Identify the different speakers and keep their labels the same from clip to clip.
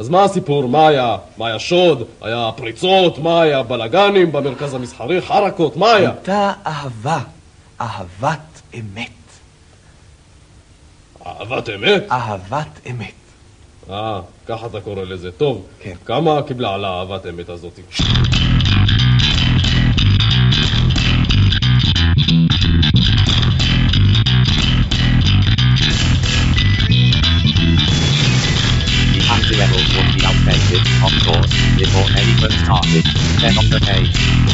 Speaker 1: אז מה הסיפור? מה היה? מה היה שוד? היה פריצות? מה היה בלאגנים במרכז המסחרי? חרקות? מה היה?
Speaker 2: הייתה אהבה, אהבת אמת.
Speaker 1: אהבת אמת?
Speaker 2: אהבת אמת.
Speaker 1: אה, ככה אתה קורא לזה. טוב.
Speaker 2: כן.
Speaker 1: כמה קיבלה על האהבת אמת הזאת?
Speaker 3: Started. Then on the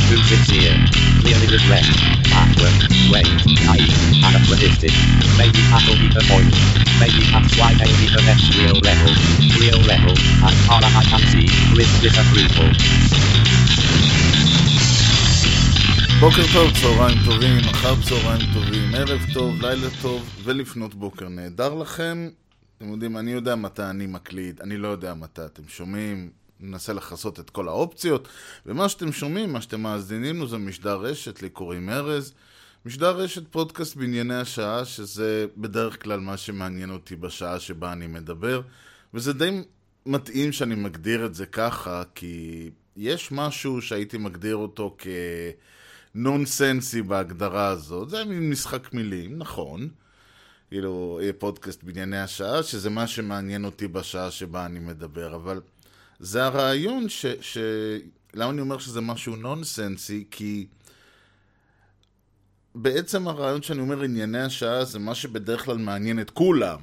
Speaker 3: too sincere, clearly regret, backward, wait, naive, anachronistic. Maybe that'll be the point. Maybe that's why they be the next real rebel. Real rebel, as far as I can see, with disapproval.
Speaker 4: בוקר טוב, צהריים טובים, אחר צהריים טובים, ערב טוב, לילה טוב ולפנות בוקר נהדר לכם. אתם יודעים, אני יודע מתי אני מקליד, אני לא יודע מתי אתם שומעים, ננסה לכסות את כל האופציות, ומה שאתם שומעים, מה שאתם מאזינים לו זה משדר רשת, לי קוראים ארז. משדר רשת פודקאסט בענייני השעה, שזה בדרך כלל מה שמעניין אותי בשעה שבה אני מדבר, וזה די מתאים שאני מגדיר את זה ככה, כי יש משהו שהייתי מגדיר אותו כנונסנסי בהגדרה הזאת, זה מין משחק מילים, נכון. כאילו, פודקאסט בענייני השעה, שזה מה שמעניין אותי בשעה שבה אני מדבר, אבל זה הרעיון ש... ש... למה אני אומר שזה משהו נונסנסי? כי בעצם הרעיון שאני אומר ענייני השעה זה מה שבדרך כלל מעניין את כולם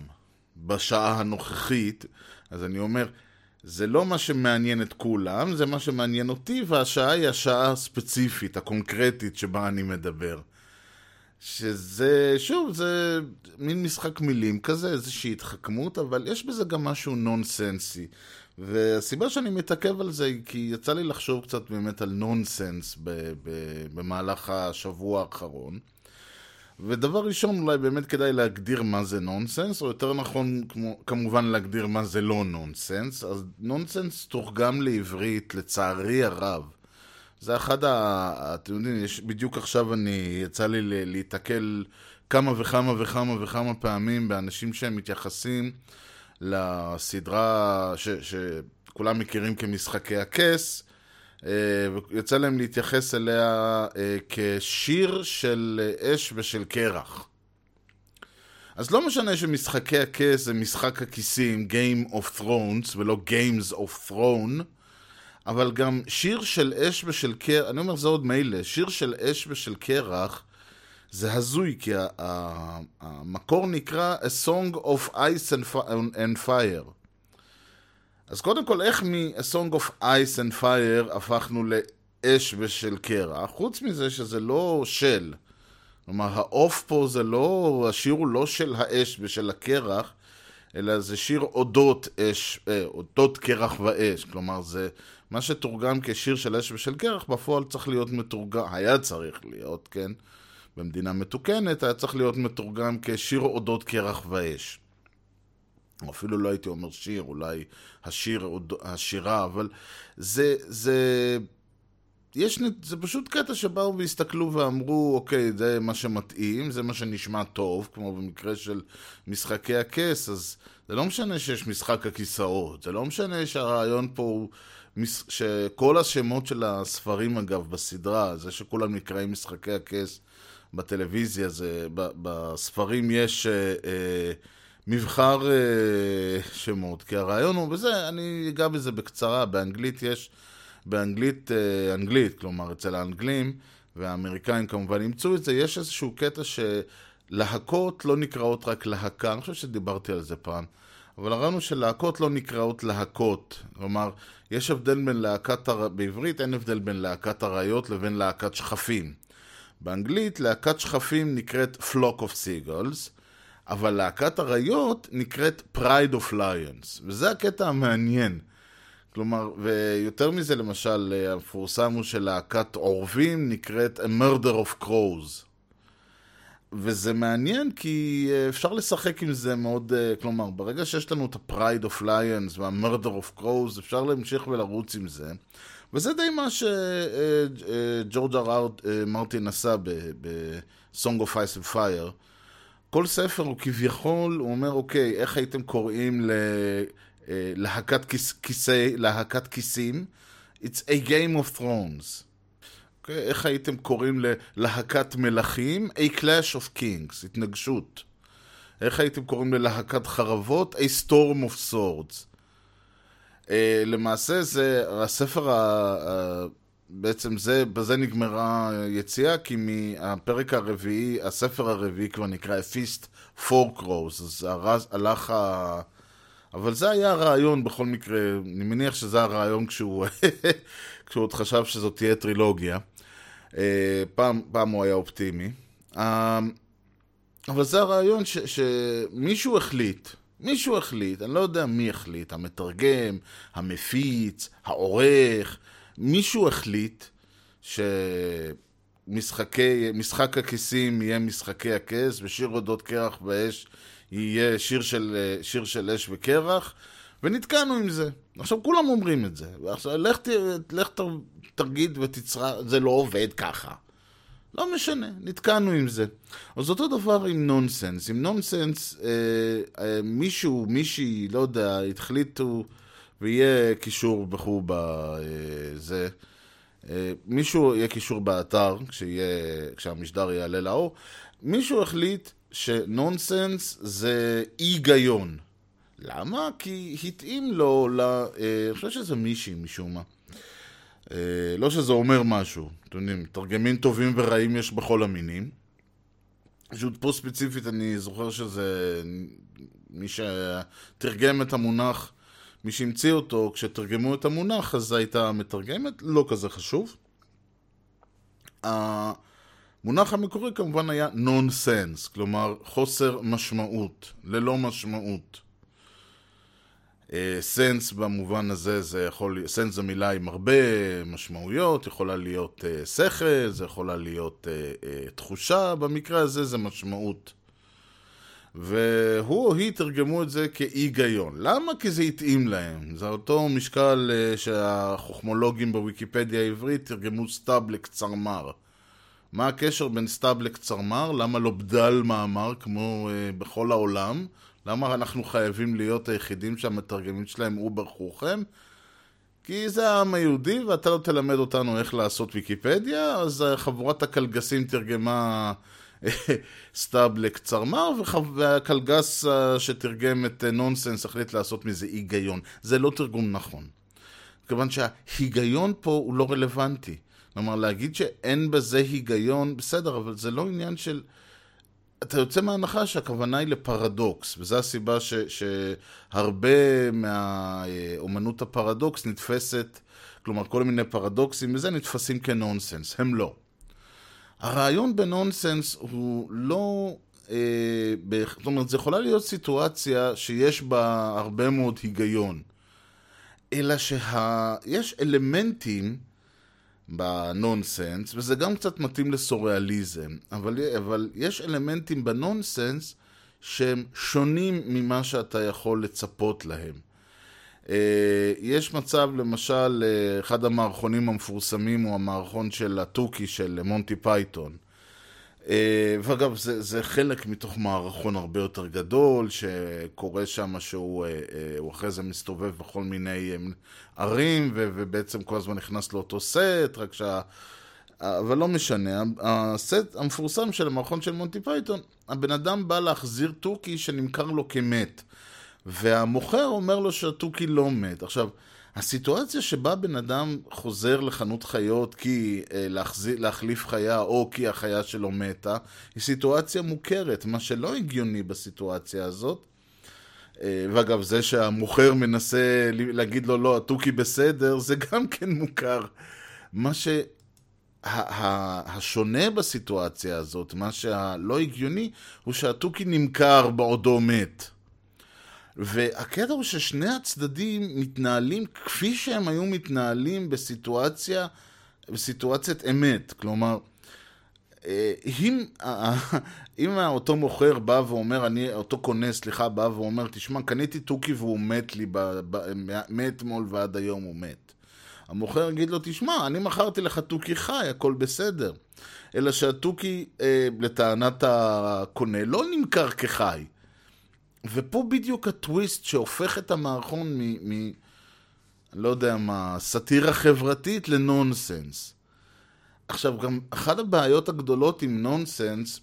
Speaker 4: בשעה הנוכחית, אז אני אומר, זה לא מה שמעניין את כולם, זה מה שמעניין אותי, והשעה היא השעה הספציפית, הקונקרטית שבה אני מדבר. שזה, שוב, זה מין משחק מילים כזה, איזושהי התחכמות, אבל יש בזה גם משהו נונסנסי. והסיבה שאני מתעכב על זה היא כי יצא לי לחשוב קצת באמת על נונסנס ב- ב- במהלך השבוע האחרון. ודבר ראשון, אולי באמת כדאי להגדיר מה זה נונסנס, או יותר נכון, כמו, כמובן להגדיר מה זה לא נונסנס. אז נונסנס תורגם לעברית, לצערי הרב. זה אחד ה... אתם יודעים, יש, בדיוק עכשיו אני, יצא לי להיתקל כמה וכמה וכמה וכמה פעמים באנשים שהם מתייחסים לסדרה ש, שכולם מכירים כמשחקי הכס, אה, ויצא להם להתייחס אליה אה, כשיר של אש ושל קרח. אז לא משנה שמשחקי הכס זה משחק הכיסים, Game of Thrones, ולא Games of Throne, אבל גם שיר של אש ושל קרח, אני אומר זה עוד מילא, שיר של אש ושל קרח זה הזוי, כי המקור נקרא A Song of Ice and Fire. אז קודם כל, איך מ-A Song of Ice and Fire הפכנו לאש ושל קרח? חוץ מזה שזה לא של. כלומר, העוף פה זה לא, השיר הוא לא של האש ושל הקרח, אלא זה שיר אודות אש, אה, אודות קרח ואש. כלומר, זה מה שתורגם כשיר של אש ושל קרח, בפועל צריך להיות מתורגם, היה צריך להיות, כן? במדינה מתוקנת היה צריך להיות מתורגם כשיר אודות קרח ואש. או אפילו לא הייתי אומר שיר, אולי השיר, השירה, אבל זה, זה, יש, זה פשוט קטע שבאו והסתכלו ואמרו, אוקיי, זה מה שמתאים, זה מה שנשמע טוב, כמו במקרה של משחקי הכס, אז זה לא משנה שיש משחק הכיסאות, זה לא משנה שהרעיון פה הוא, שכל השמות של הספרים, אגב, בסדרה, זה שכולם נקראים משחקי הכס בטלוויזיה, זה, ב, בספרים יש... אה, אה, מבחר אה, שמות, כי הרעיון הוא, וזה, אני אגע בזה בקצרה, באנגלית יש, באנגלית, אה, אנגלית, כלומר אצל האנגלים, והאמריקאים כמובן אימצו את זה, יש איזשהו קטע שלהקות לא נקראות רק להקה, אני חושב שדיברתי על זה פעם, אבל הרעיון הוא שלהקות לא נקראות להקות, כלומר, יש הבדל בין להקת, הר... בעברית אין הבדל בין להקת אריות לבין להקת שכפים. באנגלית להקת שכפים נקראת Flock of Seagulls, אבל להקת אריות נקראת Pride of Lions, וזה הקטע המעניין. כלומר, ויותר מזה למשל, המפורסם הוא שלהקת עורבים נקראת A Murder of Crows. וזה מעניין כי אה, אפשר לשחק עם זה מאוד, אה, כלומר, ברגע שיש לנו את ה-Pride of Lions וה-Murder of Crows, אפשר להמשיך ולרוץ עם זה. וזה די מה שג'ורג' אר מרטין עשה ב-Song of Ice and Fire. כל ספר הוא כביכול, הוא אומר, אוקיי, איך הייתם קוראים אה, להקת כיס, להקת כיסים. It's a game of thrones. Okay, איך הייתם קוראים ללהקת מלכים? A clash of kings, התנגשות. איך הייתם קוראים ללהקת חרבות? A storm of swords. Uh, למעשה זה הספר, ה, בעצם זה, בזה נגמרה היציאה, כי מהפרק הרביעי, הספר הרביעי כבר נקרא A Feast for Crows, אז הרז, הלך ה... אבל זה היה הרעיון בכל מקרה, אני מניח שזה הרעיון כשהוא, כשהוא עוד חשב שזאת תהיה טרילוגיה. אה, פעם, פעם הוא היה אופטימי. אה, אבל זה הרעיון ש, שמישהו החליט, מישהו החליט, אני לא יודע מי החליט, המתרגם, המפיץ, העורך, מישהו החליט שמשחק הכיסים יהיה משחקי הכס, ושיר אודות קרח באש יהיה שיר של, שיר של אש וקרח, ונתקענו עם זה. עכשיו כולם אומרים את זה. עכשיו לך, לך תגיד ותצרה, זה לא עובד ככה. לא משנה, נתקענו עם זה. אז אותו דבר עם נונסנס. עם נונסנס, אה, אה, מישהו, מישהי, לא יודע, החליטו, ויהיה קישור בחור בזה. אה, מישהו יהיה קישור באתר, כשיהיה, כשהמשדר יעלה לאור. מישהו החליט שנונסנס זה היגיון. למה? כי התאים לו, ל... אה, אני חושב שזה מישהי משום מה. אה, לא שזה אומר משהו, אתם יודעים, תרגמים טובים ורעים יש בכל המינים. פשוט פה ספציפית אני זוכר שזה מי שתרגם את המונח, מי שהמציא אותו, כשתרגמו את המונח אז הייתה מתרגמת, לא כזה חשוב. המונח המקורי כמובן היה נונסנס, כלומר חוסר משמעות, ללא משמעות. סנס אה, במובן הזה, זה יכול, סנס זו מילה עם הרבה משמעויות, יכולה להיות uh, שכל, זה יכולה להיות uh, uh, תחושה, במקרה הזה זה משמעות. והוא או היא תרגמו את זה כהיגיון. למה? כי זה התאים להם. זה אותו משקל uh, שהחוכמולוגים בוויקיפדיה העברית תרגמו סתיו לקצרמר. מה הקשר בין סתיו לקצרמר? למה לא בדל מאמר כמו uh, בכל העולם? למה אנחנו חייבים להיות היחידים שהמתרגמים שלהם over חוכם? כי זה העם היהודי ואתה לא תלמד אותנו איך לעשות ויקיפדיה, אז חבורת הקלגסים תרגמה stub לקצרמר, והקלגס שתרגם את נונסנס החליט לעשות מזה היגיון. זה לא תרגום נכון. כיוון שההיגיון פה הוא לא רלוונטי. כלומר, להגיד שאין בזה היגיון, בסדר, אבל זה לא עניין של... אתה יוצא מההנחה שהכוונה היא לפרדוקס, וזו הסיבה ש, שהרבה מהאומנות הפרדוקס נתפסת, כלומר כל מיני פרדוקסים וזה נתפסים כנונסנס, הם לא. הרעיון בנונסנס הוא לא... אה, זאת אומרת, זו יכולה להיות סיטואציה שיש בה הרבה מאוד היגיון, אלא שיש אלמנטים בנונסנס, וזה גם קצת מתאים לסוריאליזם, אבל, אבל יש אלמנטים בנונסנס שהם שונים ממה שאתה יכול לצפות להם. אה, יש מצב, למשל, אה, אחד המערכונים המפורסמים הוא המערכון של התוכי של מונטי פייתון. אה, ואגב, זה, זה חלק מתוך מערכון הרבה יותר גדול, שקורה שם שהוא אחרי זה מסתובב בכל מיני ערים, ו, ובעצם כל הזמן נכנס לאותו סט, רק שה... אבל לא משנה, הסט המפורסם של המערכון של מונטי פייתון, הבן אדם בא להחזיר תוכי שנמכר לו כמת, והמוכר אומר לו שהתוכי לא מת. עכשיו, הסיטואציה שבה בן אדם חוזר לחנות חיות כי אה, להחזיר, להחליף חיה או כי החיה שלו מתה, היא סיטואציה מוכרת. מה שלא הגיוני בסיטואציה הזאת, אה, ואגב, זה שהמוכר מנסה להגיד לו, לא, התוכי בסדר, זה גם כן מוכר. מה ש... השונה בסיטואציה הזאת, מה שהלא הגיוני, הוא שהתוכי נמכר בעודו מת. והקטע הוא ששני הצדדים מתנהלים כפי שהם היו מתנהלים בסיטואציה, בסיטואציית אמת. כלומר, אה, אם, אם אותו מוכר בא ואומר, אני, אותו קונה, סליחה, בא ואומר, תשמע, קניתי תוכי והוא מת לי, מאתמול ועד היום הוא מת. המוכר יגיד לו, תשמע, אני מכרתי לך תוכי חי, הכל בסדר. אלא שהתוכי, אה, לטענת הקונה, לא נמכר כחי. ופה בדיוק הטוויסט שהופך את המערכון מ... מ לא יודע מה, סאטירה חברתית לנונסנס. עכשיו, גם אחת הבעיות הגדולות עם נונסנס,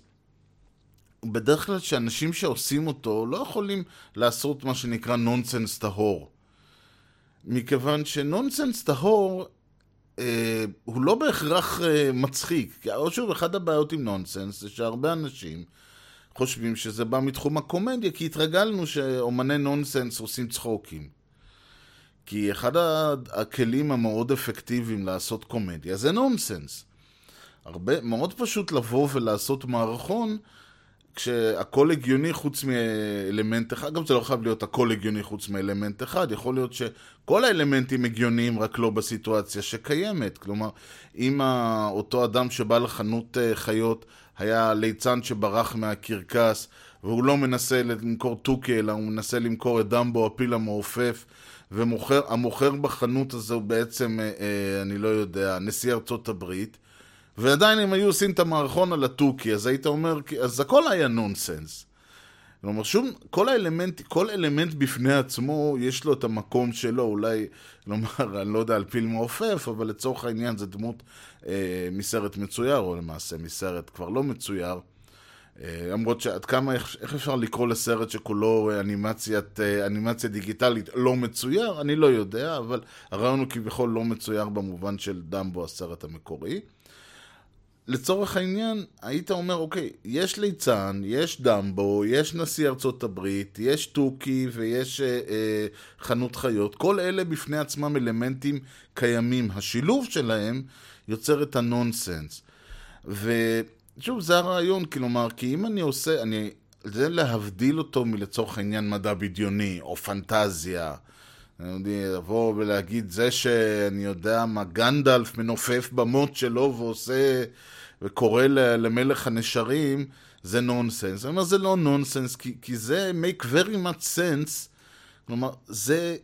Speaker 4: בדרך כלל שאנשים שעושים אותו לא יכולים לעשות מה שנקרא נונסנס טהור. מכיוון שנונסנס טהור אה, הוא לא בהכרח אה, מצחיק. כי שוב, אחת הבעיות עם נונסנס זה שהרבה אנשים חושבים שזה בא מתחום הקומדיה, כי התרגלנו שאומני נונסנס עושים צחוקים. כי אחד הכלים המאוד אפקטיביים לעשות קומדיה זה נונסנס. הרבה, מאוד פשוט לבוא ולעשות מערכון כשהכל הגיוני חוץ מאלמנט אחד, גם זה לא חייב להיות הכל הגיוני חוץ מאלמנט אחד, יכול להיות שכל האלמנטים הגיוניים רק לא בסיטואציה שקיימת. כלומר, אם אותו אדם שבא לחנות אה, חיות היה ליצן שברח מהקרקס והוא לא מנסה למכור תוכי אלא הוא מנסה למכור את דמבו הפיל המעופף והמוכר בחנות הזו בעצם, אה, אה, אני לא יודע, נשיא ארצות הברית ועדיין הם היו עושים את המערכון על התוכי, אז היית אומר, אז הכל היה נונסנס. כלומר, שום, כל האלמנט, כל אלמנט בפני עצמו, יש לו את המקום שלו, אולי, לומר, אני לא יודע על פיל מעופף, אבל לצורך העניין זה דמות אה, מסרט מצויר, או למעשה מסרט כבר לא מצויר. אה, למרות שעד כמה, איך, איך אפשר לקרוא לסרט שכולו אה, אנימציית, אה, אנימציה דיגיטלית לא מצויר? אני לא יודע, אבל הרעיון הוא כביכול לא מצויר במובן של דמבו, הסרט המקורי. לצורך העניין, היית אומר, אוקיי, יש ליצן, יש דמבו, יש נשיא ארצות הברית, יש תוכי ויש אה, אה, חנות חיות, כל אלה בפני עצמם אלמנטים קיימים. השילוב שלהם יוצר את הנונסנס. ושוב, זה הרעיון, כלומר, כי אם אני עושה, אני, זה להבדיל אותו מלצורך העניין מדע בדיוני, או פנטזיה. לבוא ולהגיד, זה שאני יודע מה, גנדלף מנופף במוט שלו ועושה, וקורא למלך הנשרים, זה נונסנס. אני אומר, זה לא נונסנס, כי, כי זה make very much sense. כלומר, זה,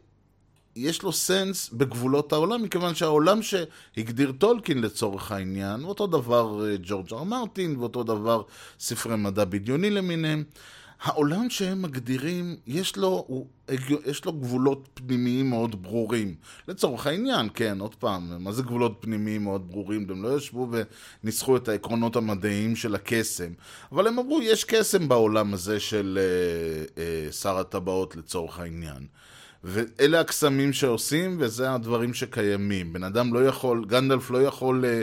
Speaker 4: יש לו סנס בגבולות העולם, מכיוון שהעולם שהגדיר טולקין לצורך העניין, ואותו דבר אה, ג'ורג' אר מרטין, ואותו דבר ספרי מדע בדיוני למיניהם, העולם שהם מגדירים, יש לו, הוא, יש לו גבולות פנימיים מאוד ברורים. לצורך העניין, כן, עוד פעם, מה זה גבולות פנימיים מאוד ברורים? הם לא ישבו וניסחו את העקרונות המדעיים של הקסם. אבל הם אמרו, יש קסם בעולם הזה של אה, אה, שר הטבעות לצורך העניין. ואלה הקסמים שעושים, וזה הדברים שקיימים. בן אדם לא יכול, גנדלף לא יכול אה,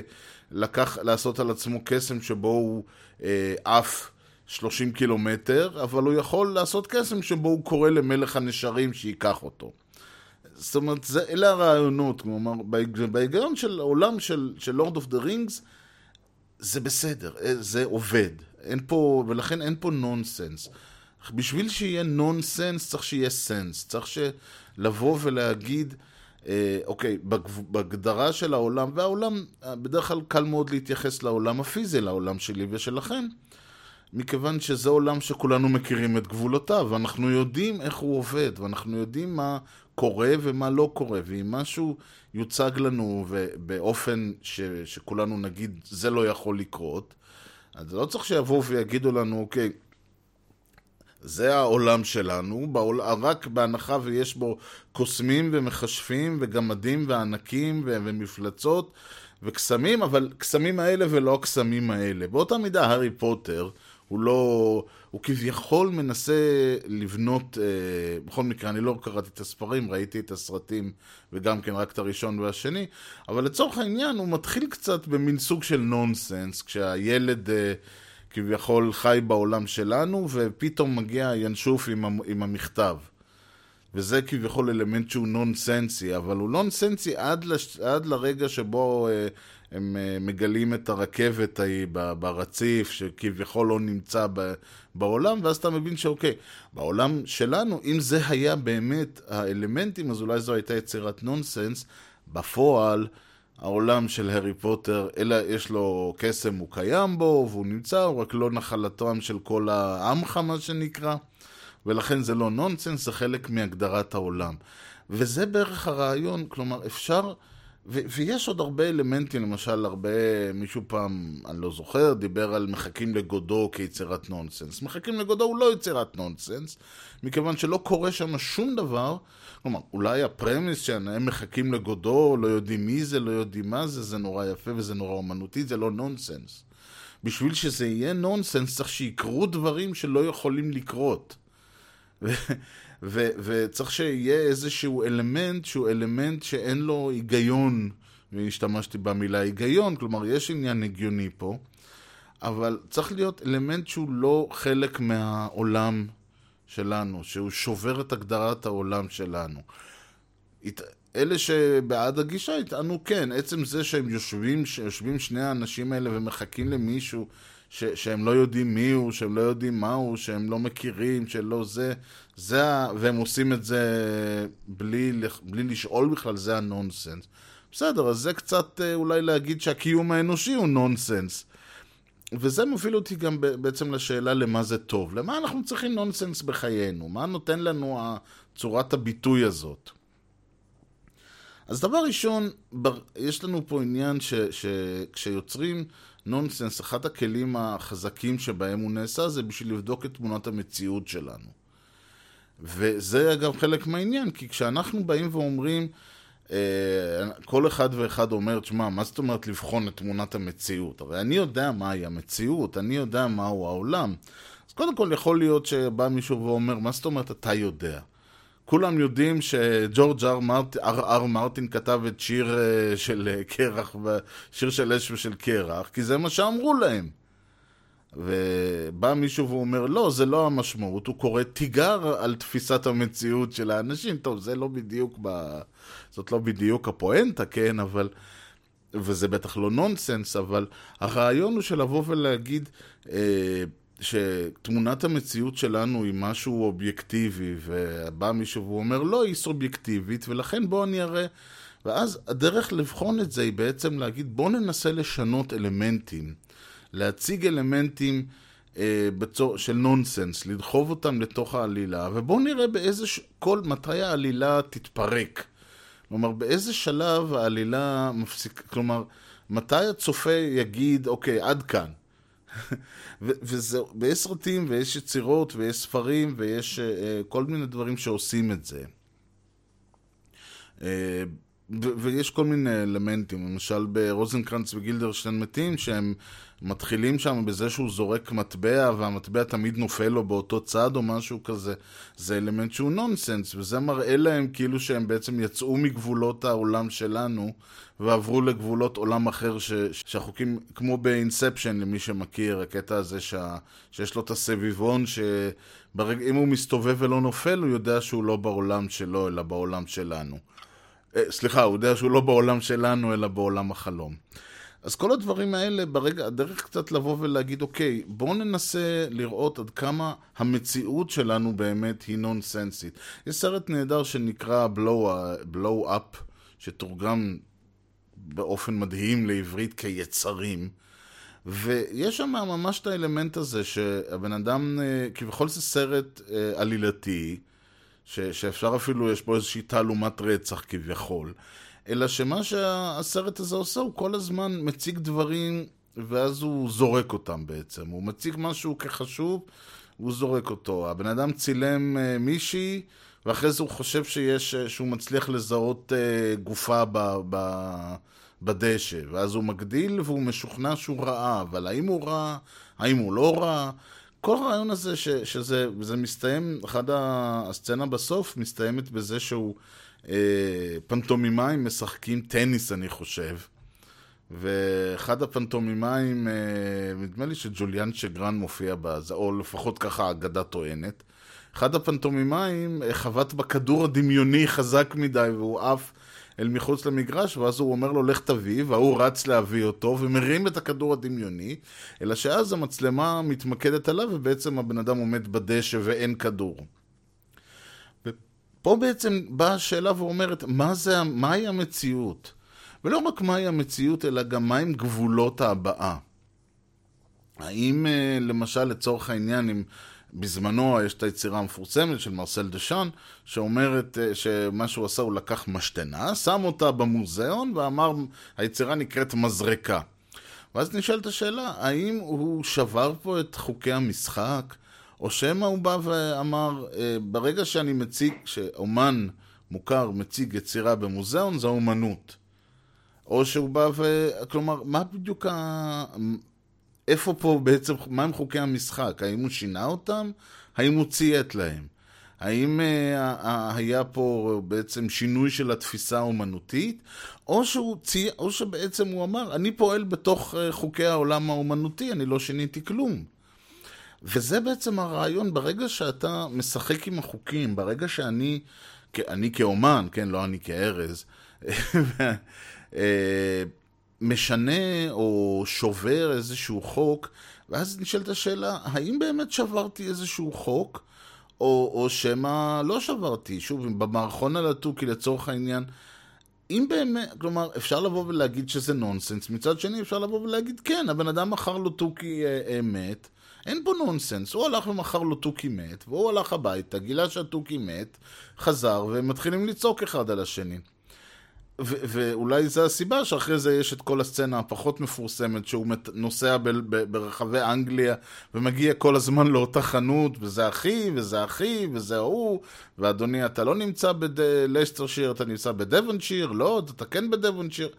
Speaker 4: לקח, לעשות על עצמו קסם שבו הוא אה, עף 30 קילומטר, אבל הוא יכול לעשות קסם שבו הוא קורא למלך הנשרים שייקח אותו. זאת אומרת, זה, אלה הרעיונות, כלומר, בהיג- בהיגיון של העולם של, של Lord of the Rings, זה בסדר, אה, זה עובד. אין פה, ולכן אין פה נונסנס. בשביל שיהיה נונסנס צריך שיהיה sense. צריך לבוא ולהגיד, אה, אוקיי, בהגדרה של העולם, והעולם, אה, בדרך כלל קל מאוד להתייחס לעולם הפיזי, לעולם שלי ושלכם. מכיוון שזה עולם שכולנו מכירים את גבולותיו, ואנחנו יודעים איך הוא עובד, ואנחנו יודעים מה קורה ומה לא קורה, ואם משהו יוצג לנו באופן ש, שכולנו נגיד זה לא יכול לקרות, אז לא צריך שיבואו ויגידו לנו, אוקיי, זה העולם שלנו, בעול... רק בהנחה ויש בו קוסמים ומכשפים וגמדים וענקים ו... ומפלצות וקסמים, אבל קסמים האלה ולא הקסמים האלה. באותה מידה הארי פוטר הוא לא... הוא כביכול מנסה לבנות, אה, בכל מקרה, אני לא קראתי את הספרים, ראיתי את הסרטים וגם כן רק את הראשון והשני, אבל לצורך העניין הוא מתחיל קצת במין סוג של נונסנס, כשהילד... אה, כביכול חי בעולם שלנו, ופתאום מגיע ינשוף עם, עם המכתב. וזה כביכול אלמנט שהוא נונסנסי, אבל הוא נונסנסי עד, לש... עד לרגע שבו אה, הם אה, מגלים את הרכבת ההיא ברציף, שכביכול לא נמצא. בעולם, ואז אתה מבין שאוקיי, בעולם שלנו, אם זה היה באמת האלמנטים, אז אולי זו הייתה יצירת נונסנס. בפועל, העולם של הארי פוטר, אלא יש לו קסם, הוא קיים בו, והוא נמצא, הוא רק לא נחלתם של כל העמך, מה שנקרא. ולכן זה לא נונסנס, זה חלק מהגדרת העולם. וזה בערך הרעיון, כלומר, אפשר ו- ויש עוד הרבה אלמנטים, למשל הרבה, מישהו פעם, אני לא זוכר, דיבר על מחכים לגודו כיצירת נונסנס. מחכים לגודו הוא לא יצירת נונסנס, מכיוון שלא קורה שם שום דבר. כלומר, אולי הפרמיס שהם מחכים לגודו, לא יודעים מי זה, לא יודעים מה זה, זה נורא יפה וזה נורא אומנותי, זה לא נונסנס. בשביל שזה יהיה נונסנס צריך שיקרו דברים שלא יכולים לקרות. ו- וצריך שיהיה איזשהו אלמנט שהוא אלמנט שאין לו היגיון, והשתמשתי במילה היגיון, כלומר יש עניין הגיוני פה, אבל צריך להיות אלמנט שהוא לא חלק מהעולם שלנו, שהוא שובר את הגדרת העולם שלנו. אלה שבעד הגישה יטענו כן, עצם זה שהם יושבים, שיושבים שני האנשים האלה ומחכים למישהו ש, שהם לא יודעים מי הוא, שהם לא יודעים מה הוא, שהם לא מכירים, שלא זה, זה. והם עושים את זה בלי, בלי לשאול בכלל, זה הנונסנס. בסדר, אז זה קצת אה, אולי להגיד שהקיום האנושי הוא נונסנס. וזה מוביל אותי גם בעצם לשאלה למה זה טוב. למה אנחנו צריכים נונסנס בחיינו? מה נותן לנו צורת הביטוי הזאת? אז דבר ראשון, יש לנו פה עניין שכשיוצרים נונסנס, אחד הכלים החזקים שבהם הוא נעשה זה בשביל לבדוק את תמונת המציאות שלנו. וזה אגב חלק מהעניין, כי כשאנחנו באים ואומרים, אה, כל אחד ואחד אומר, תשמע, מה זאת אומרת לבחון את תמונת המציאות? הרי אני יודע מהי המציאות, אני יודע מהו העולם. אז קודם כל יכול להיות שבא מישהו ואומר, מה זאת אומרת אתה יודע? כולם יודעים שג'ורג' אר, מרט... אר, אר מרטין כתב את שיר אה, של אה, קרח, שיר של אש ושל קרח, כי זה מה שאמרו להם. ובא מישהו ואומר, לא, זה לא המשמעות, הוא קורא תיגר על תפיסת המציאות של האנשים. טוב, זה לא בדיוק, ב... זאת לא בדיוק הפואנטה, כן, אבל... וזה בטח לא נונסנס, אבל הרעיון הוא של לבוא ולהגיד אה, שתמונת המציאות שלנו היא משהו אובייקטיבי, ובא מישהו ואומר, לא, היא סובייקטיבית, ולכן בואו אני אראה... ואז הדרך לבחון את זה היא בעצם להגיד, בואו ננסה לשנות אלמנטים. להציג אלמנטים אה, בצור, של נונסנס, לדחוב אותם לתוך העלילה, ובואו נראה באיזה, ש... כל, מתי העלילה תתפרק. כלומר, באיזה שלב העלילה מפסיק, כלומר, מתי הצופה יגיד, אוקיי, עד כאן. וזה, ויש סרטים, ויש יצירות, ויש ספרים, ויש אה, כל מיני דברים שעושים את זה. אה, ויש כל מיני אלמנטים, למשל ברוזנקרנץ וגילדרשטיין מתים, שהם מתחילים שם בזה שהוא זורק מטבע, והמטבע תמיד נופל לו באותו צד או משהו כזה. זה אלמנט שהוא נונסנס, וזה מראה להם כאילו שהם בעצם יצאו מגבולות העולם שלנו, ועברו לגבולות עולם אחר, ש- שהחוקים, כמו באינספשן, למי שמכיר, הקטע הזה שה, שיש לו את הסביבון, שאם הוא מסתובב ולא נופל, הוא יודע שהוא לא בעולם שלו, אלא בעולם שלנו. אה, סליחה, הוא יודע שהוא לא בעולם שלנו, אלא בעולם החלום. אז כל הדברים האלה, ברגע, הדרך קצת לבוא ולהגיד, אוקיי, בואו ננסה לראות עד כמה המציאות שלנו באמת היא נונסנסית. יש סרט נהדר שנקרא Blow, Blow Up, שתורגם באופן מדהים לעברית כיצרים. ויש שם ממש את האלמנט הזה שהבן אדם, אה, כביכול זה סרט אה, עלילתי, ש, שאפשר אפילו, יש בו איזושהי תעלומת רצח כביכול. אלא שמה שהסרט הזה עושה, הוא כל הזמן מציג דברים, ואז הוא זורק אותם בעצם. הוא מציג משהו כחשוב, הוא זורק אותו. הבן אדם צילם uh, מישהי, ואחרי זה הוא חושב שיש, uh, שהוא מצליח לזהות uh, גופה ב, ב, בדשא, ואז הוא מגדיל והוא משוכנע שהוא ראה, אבל האם הוא ראה, האם הוא לא ראה? כל הרעיון הזה ש, שזה זה מסתיים, אחד ה- הסצנה בסוף מסתיימת בזה שהוא אה, פנטומימאים משחקים טניס אני חושב. ואחד הפנטומימאים, אה, נדמה לי שג'וליאן שגרן מופיע בזה, או לפחות ככה האגדה טוענת. אחד הפנטומימאים אה, חבט בכדור הדמיוני חזק מדי והוא עף אל מחוץ למגרש, ואז הוא אומר לו לך תביא, וההוא רץ להביא אותו, ומרים את הכדור הדמיוני, אלא שאז המצלמה מתמקדת עליו, ובעצם הבן אדם עומד בדשא ואין כדור. ופה בעצם באה השאלה ואומרת, מה זה, מהי המציאות? ולא רק מהי המציאות, אלא גם מהם גבולות ההבעה. האם, אה, למשל, לצורך העניין, אם בזמנו יש את היצירה המפורסמת של מרסל דשאן, שאומרת אה, שמה שהוא עשה הוא לקח משתנה, שם אותה במוזיאון ואמר, היצירה נקראת מזרקה. ואז נשאלת השאלה, האם הוא שבר פה את חוקי המשחק, או שמא הוא בא ואמר, אה, ברגע שאני מציג, שאומן מוכר מציג יצירה במוזיאון, זו אומנות. או שהוא בא ו... כלומר, מה בדיוק ה... איפה פה בעצם, מה הם חוקי המשחק? האם הוא שינה אותם? האם הוא ציית להם? האם uh, היה פה בעצם שינוי של התפיסה האומנותית, או, שהוא צי... או שבעצם הוא אמר, אני פועל בתוך uh, חוקי העולם האומנותי, אני לא שיניתי כלום. וזה בעצם הרעיון, ברגע שאתה משחק עם החוקים, ברגע שאני, אני כאומן, כן, לא אני כארז, אה, משנה או שובר איזשהו חוק, ואז נשאלת השאלה, האם באמת שברתי איזשהו חוק, או, או שמא לא שברתי? שוב, במערכון על התוכי לצורך העניין, אם באמת, כלומר, אפשר לבוא ולהגיד שזה נונסנס, מצד שני אפשר לבוא ולהגיד, כן, הבן אדם מכר לו תוכי אה, אה, מת, אין פה נונסנס, הוא הלך ומכר לו תוכי מת, והוא הלך הביתה, גילה שהתוכי מת, חזר, והם מתחילים לצעוק אחד על השני. ואולי זו הסיבה שאחרי זה יש את כל הסצנה הפחות מפורסמת שהוא נוסע ב- ב- ברחבי אנגליה ומגיע כל הזמן לאותה חנות וזה אחי וזה אחי וזה ההוא ואדוני אתה לא נמצא בלסטרשיר אתה נמצא בדבנשיר לא אתה כן בדבנשיר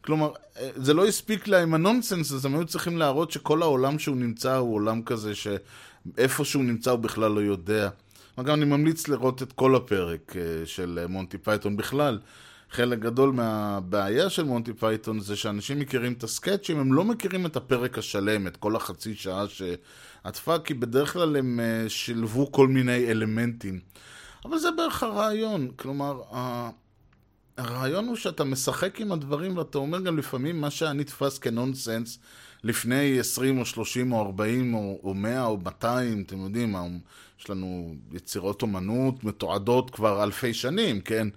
Speaker 4: כלומר אה, זה לא הספיק להם הנונסנס אז הם היו צריכים להראות שכל העולם שהוא נמצא הוא עולם כזה שאיפה שהוא נמצא הוא בכלל לא יודע. אגב אני ממליץ לראות את כל הפרק אה, של מונטי פייתון בכלל חלק גדול מהבעיה של מונטי פייתון זה שאנשים מכירים את הסקצ'ים, הם לא מכירים את הפרק השלם, את כל החצי שעה שעטפה, כי בדרך כלל הם אה, שילבו כל מיני אלמנטים. אבל זה בערך הרעיון, כלומר, הרעיון הוא שאתה משחק עם הדברים ואתה אומר גם לפעמים מה שהיה נתפס כנונסנס לפני 20 או 30 או 40 או, או 100 או 200, אתם יודעים, יש לנו יצירות אומנות מתועדות כבר אלפי שנים, כן?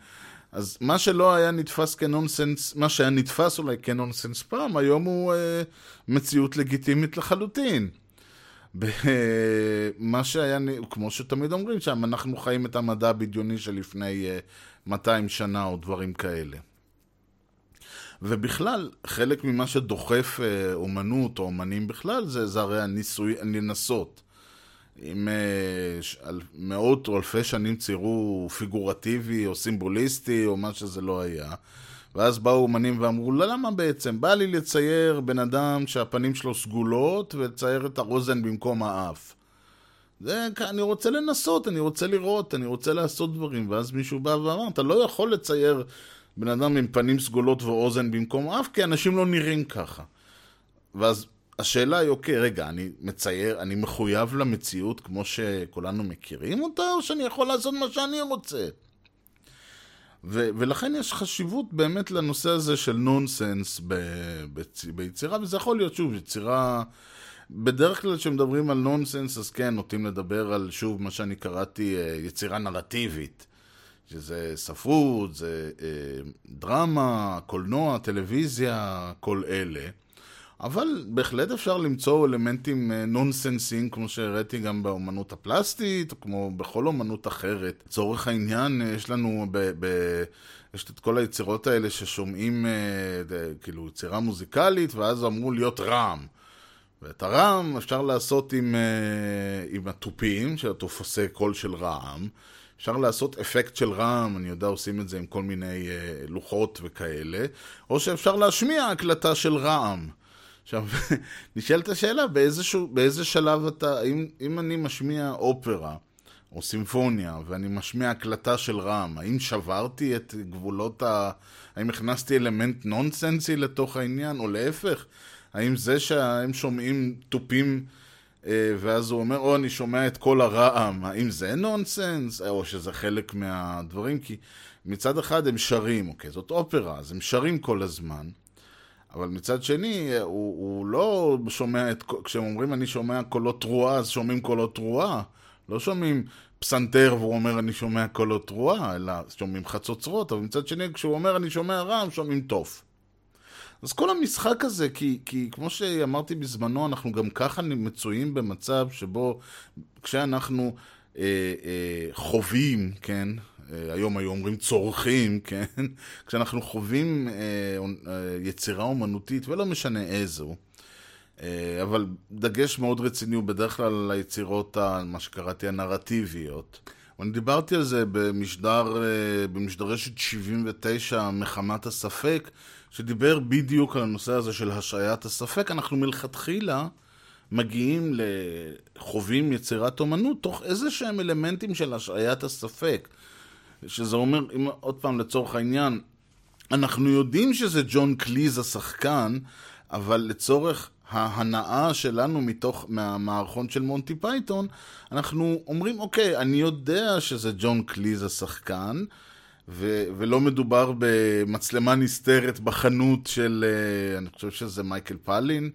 Speaker 4: אז מה שלא היה נתפס כנונסנס, מה שהיה נתפס אולי כנונסנס פעם, היום הוא אה, מציאות לגיטימית לחלוטין. מה שהיה, כמו שתמיד אומרים שם, אנחנו חיים את המדע הבדיוני של לפני אה, 200 שנה או דברים כאלה. ובכלל, חלק ממה שדוחף אה, אומנות או אומנים בכלל, זה, זה הרי הניסוי, לנסות. אם uh, מאות או אלפי שנים ציירו פיגורטיבי או סימבוליסטי או מה שזה לא היה. ואז באו אומנים ואמרו, לא, למה בעצם? בא לי לצייר בן אדם שהפנים שלו סגולות ולצייר את האוזן במקום האף. זה, אני רוצה לנסות, אני רוצה לראות, אני רוצה לעשות דברים. ואז מישהו בא ואמר, אתה לא יכול לצייר בן אדם עם פנים סגולות ואוזן במקום אף, כי אנשים לא נראים ככה. ואז השאלה היא, אוקיי, רגע, אני מצייר, אני מחויב למציאות כמו שכולנו מכירים אותה, או שאני יכול לעשות מה שאני רוצה? ו- ולכן יש חשיבות באמת לנושא הזה של נונסנס ב- ביצירה, וזה יכול להיות, שוב, יצירה... בדרך כלל כשמדברים על נונסנס, אז כן, נוטים לדבר על, שוב, מה שאני קראתי, אה, יצירה נרטיבית. שזה ספרות, זה אה, דרמה, קולנוע, טלוויזיה, כל אלה. אבל בהחלט אפשר למצוא אלמנטים אה, נונסנסיים, כמו שהראיתי גם באומנות הפלסטית, כמו בכל אומנות אחרת. לצורך העניין, אה, יש לנו ב... ב יש את כל היצירות האלה ששומעים, אה, כאילו, יצירה מוזיקלית, ואז אמרו להיות רעם. ואת הרעם אפשר לעשות עם, עם התופים, שהתוף עושה קול של רעם. אפשר לעשות אפקט של רעם, אני יודע, עושים את זה עם כל מיני לוחות וכאלה, או שאפשר להשמיע הקלטה של רעם. עכשיו, נשאלת השאלה, באיזשהו, באיזה שלב אתה, אם, אם אני משמיע אופרה או סימפוניה ואני משמיע הקלטה של רעם, האם שברתי את גבולות ה... האם הכנסתי אלמנט נונסנסי לתוך העניין, או להפך? האם זה שהם שומעים תופים אה, ואז הוא אומר, או אני שומע את כל הרעם, האם זה נונסנס, או שזה חלק מהדברים? כי מצד אחד הם שרים, אוקיי, זאת אופרה, אז הם שרים כל הזמן. אבל מצד שני, הוא, הוא לא שומע את... כשהם אומרים אני שומע קולות תרועה, אז שומעים קולות תרועה. לא שומעים פסנתר והוא אומר אני שומע קולות תרועה, אלא שומעים חצוצרות, אבל מצד שני, כשהוא אומר אני שומע רעם, שומעים תוף. אז כל המשחק הזה, כי, כי כמו שאמרתי בזמנו, אנחנו גם ככה מצויים במצב שבו כשאנחנו אה, אה, חווים, כן, היום היו אומרים צורכים, כן, כשאנחנו חווים אה, אה, יצירה אומנותית, ולא משנה איזו, אה, אבל דגש מאוד רציני הוא בדרך כלל על היצירות, מה שקראתי הנרטיביות. אני דיברתי על זה במשדר, אה, במשדרשת 79, מחמת הספק, שדיבר בדיוק על הנושא הזה של השעיית הספק. אנחנו מלכתחילה מגיעים לחווים יצירת אומנות תוך איזה שהם אלמנטים של השעיית הספק. שזה אומר, אם עוד פעם לצורך העניין, אנחנו יודעים שזה ג'ון קליז השחקן, אבל לצורך ההנאה שלנו מתוך, מהמערכון של מונטי פייתון, אנחנו אומרים, אוקיי, אני יודע שזה ג'ון קליז השחקן, ו- ולא מדובר במצלמה נסתרת בחנות של, אה, אני חושב שזה מייקל פלין,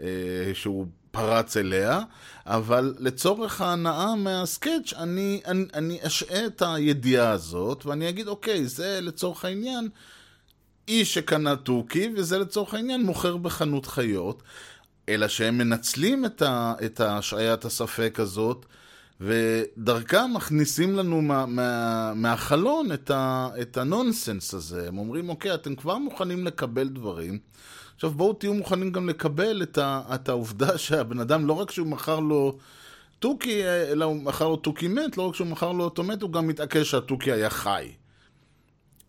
Speaker 4: אה, שהוא פרץ אליה, אבל לצורך ההנאה מהסקץ', אני, אני, אני אשעה את הידיעה הזאת, ואני אגיד, אוקיי, זה לצורך העניין איש שקנה תוכי, וזה לצורך העניין מוכר בחנות חיות, אלא שהם מנצלים את, ה, את השעיית הספק הזאת, ודרכם מכניסים לנו מה, מה, מהחלון את, ה, את הנונסנס הזה. הם אומרים, אוקיי, אתם כבר מוכנים לקבל דברים. עכשיו בואו תהיו מוכנים גם לקבל את, ה, את העובדה שהבן אדם, לא רק שהוא מכר לו תוכי, אלא הוא מכר לו תוכי מת, לא רק שהוא מכר לו אותו מת, הוא גם מתעקש שהתוכי היה חי.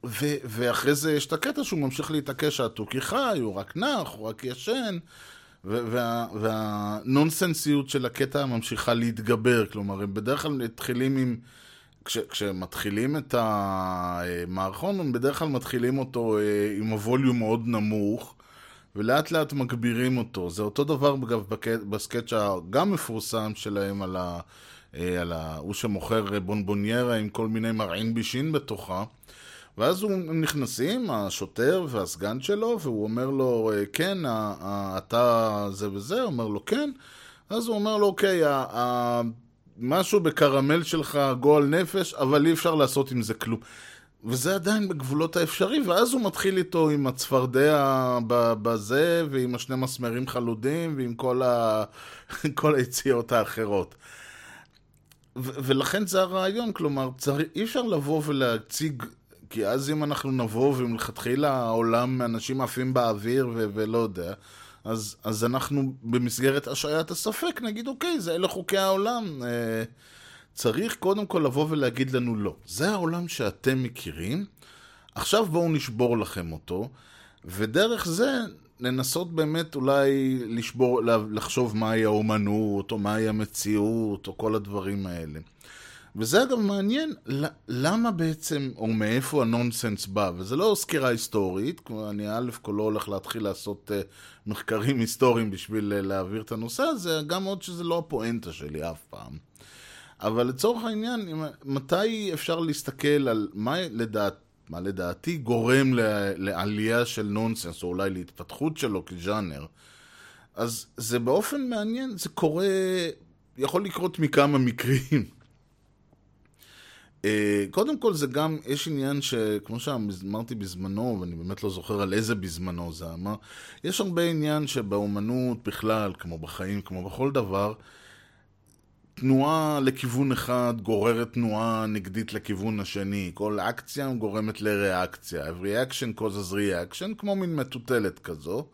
Speaker 4: ו- ואחרי זה יש את הקטע שהוא ממשיך להתעקש שהתוכי חי, הוא רק נח, הוא רק ישן, ו- וה- והנונסנסיות של הקטע ממשיכה להתגבר. כלומר, הם בדרך כלל מתחילים עם... כש- כשמתחילים את המערכון, הם בדרך כלל מתחילים אותו אה, עם הווליום מאוד נמוך, ולאט לאט מגבירים אותו. זה אותו דבר, אגב, בסקץ' הגם מפורסם שלהם על ה... אה, על ה... הוא שמוכר בונבוניירה עם כל מיני מרעין בישין בתוכה. ואז הם נכנסים, השוטר והסגן שלו, והוא אומר לו, "אה, כן, אתה זה וזה, הוא אומר לו, כן. אז הוא אומר לו, אוקיי, משהו בקרמל שלך גועל נפש, אבל אי אפשר לעשות עם זה כלום. וזה עדיין בגבולות האפשרי, ואז הוא מתחיל איתו עם הצפרדע בזה, ועם השני מסמרים חלודים, ועם כל, ה... כל היציאות האחרות. ו- ולכן זה הרעיון, כלומר, צריך, אי אפשר לבוא ולהציג, כי אז אם אנחנו נבוא ומלכתחילה העולם, אנשים עפים באוויר ו- ולא יודע, אז, אז אנחנו במסגרת השעיית הספק נגיד, אוקיי, זה אלה חוקי העולם. אה, צריך קודם כל לבוא ולהגיד לנו לא. זה העולם שאתם מכירים, עכשיו בואו נשבור לכם אותו, ודרך זה לנסות באמת אולי לשבור, לחשוב מהי האומנות, או מהי המציאות, או כל הדברים האלה. וזה אגב מעניין, למה בעצם, או מאיפה הנונסנס בא, וזה לא סקירה היסטורית, אני א' כל לא הולך להתחיל לעשות uh, מחקרים היסטוריים בשביל uh, להעביר את הנושא הזה, גם עוד שזה לא הפואנטה שלי אף פעם. אבל לצורך העניין, מתי אפשר להסתכל על מה לדעת, מה לדעתי גורם לעלייה של נונסנס, או אולי להתפתחות שלו כז'אנר, אז זה באופן מעניין, זה קורה, יכול לקרות מכמה מקרים. אה, קודם כל זה גם, יש עניין שכמו שאמרתי בזמנו, ואני באמת לא זוכר על איזה בזמנו זה אמר, יש הרבה עניין שבאומנות בכלל, כמו בחיים, כמו בכל דבר, תנועה לכיוון אחד גוררת תנועה נגדית לכיוון השני. כל אקציה גורמת לריאקציה. Every action causes reaction, כמו מין מטוטלת כזו.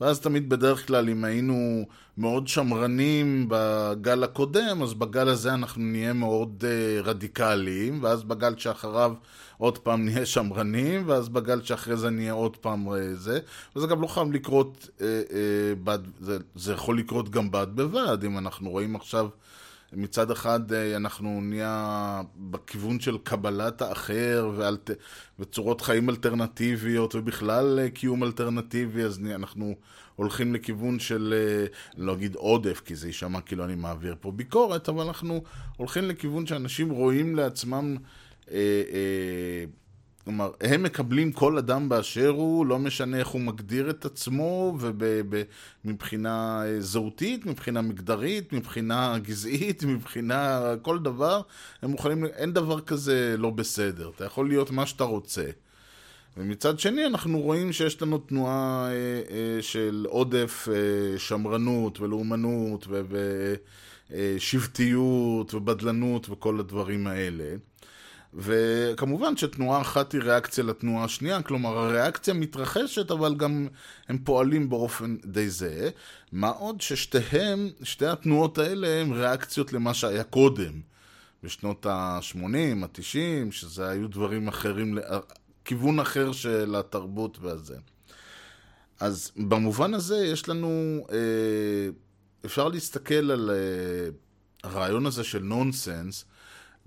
Speaker 4: ואז תמיד בדרך כלל, אם היינו מאוד שמרנים בגל הקודם, אז בגל הזה אנחנו נהיה מאוד uh, רדיקליים, ואז בגל שאחריו עוד פעם נהיה שמרנים, ואז בגל שאחרי זה נהיה עוד פעם uh, זה. וזה גם לא חייב לקרות uh, uh, בד... זה, זה יכול לקרות גם בד בבד, אם אנחנו רואים עכשיו... מצד אחד אה, אנחנו נהיה בכיוון של קבלת האחר ואלט... וצורות חיים אלטרנטיביות ובכלל אה, קיום אלטרנטיבי, אז אנחנו הולכים לכיוון של, אה, לא אגיד עודף, כי זה יישמע כאילו אני מעביר פה ביקורת, אבל אנחנו הולכים לכיוון שאנשים רואים לעצמם, אה, אה, כלומר, הם מקבלים כל אדם באשר הוא, לא משנה איך הוא מגדיר את עצמו, ומבחינה זהותית, מבחינה מגדרית, מבחינה גזעית, מבחינה כל דבר, הם מוכנים, אין דבר כזה לא בסדר. אתה יכול להיות מה שאתה רוצה. ומצד שני אנחנו רואים שיש לנו תנועה אה, אה, של עודף אה, שמרנות ולאומנות ושבטיות ובדלנות וכל הדברים האלה. וכמובן שתנועה אחת היא ריאקציה לתנועה השנייה, כלומר הריאקציה מתרחשת אבל גם הם פועלים באופן די זהה. מה עוד ששתיהם, שתי התנועות האלה הן ריאקציות למה שהיה קודם. בשנות ה-80, ה-90, שזה היו דברים אחרים, כיוון אחר של התרבות והזה. אז במובן הזה יש לנו, אה, אפשר להסתכל על אה, הרעיון הזה של נונסנס,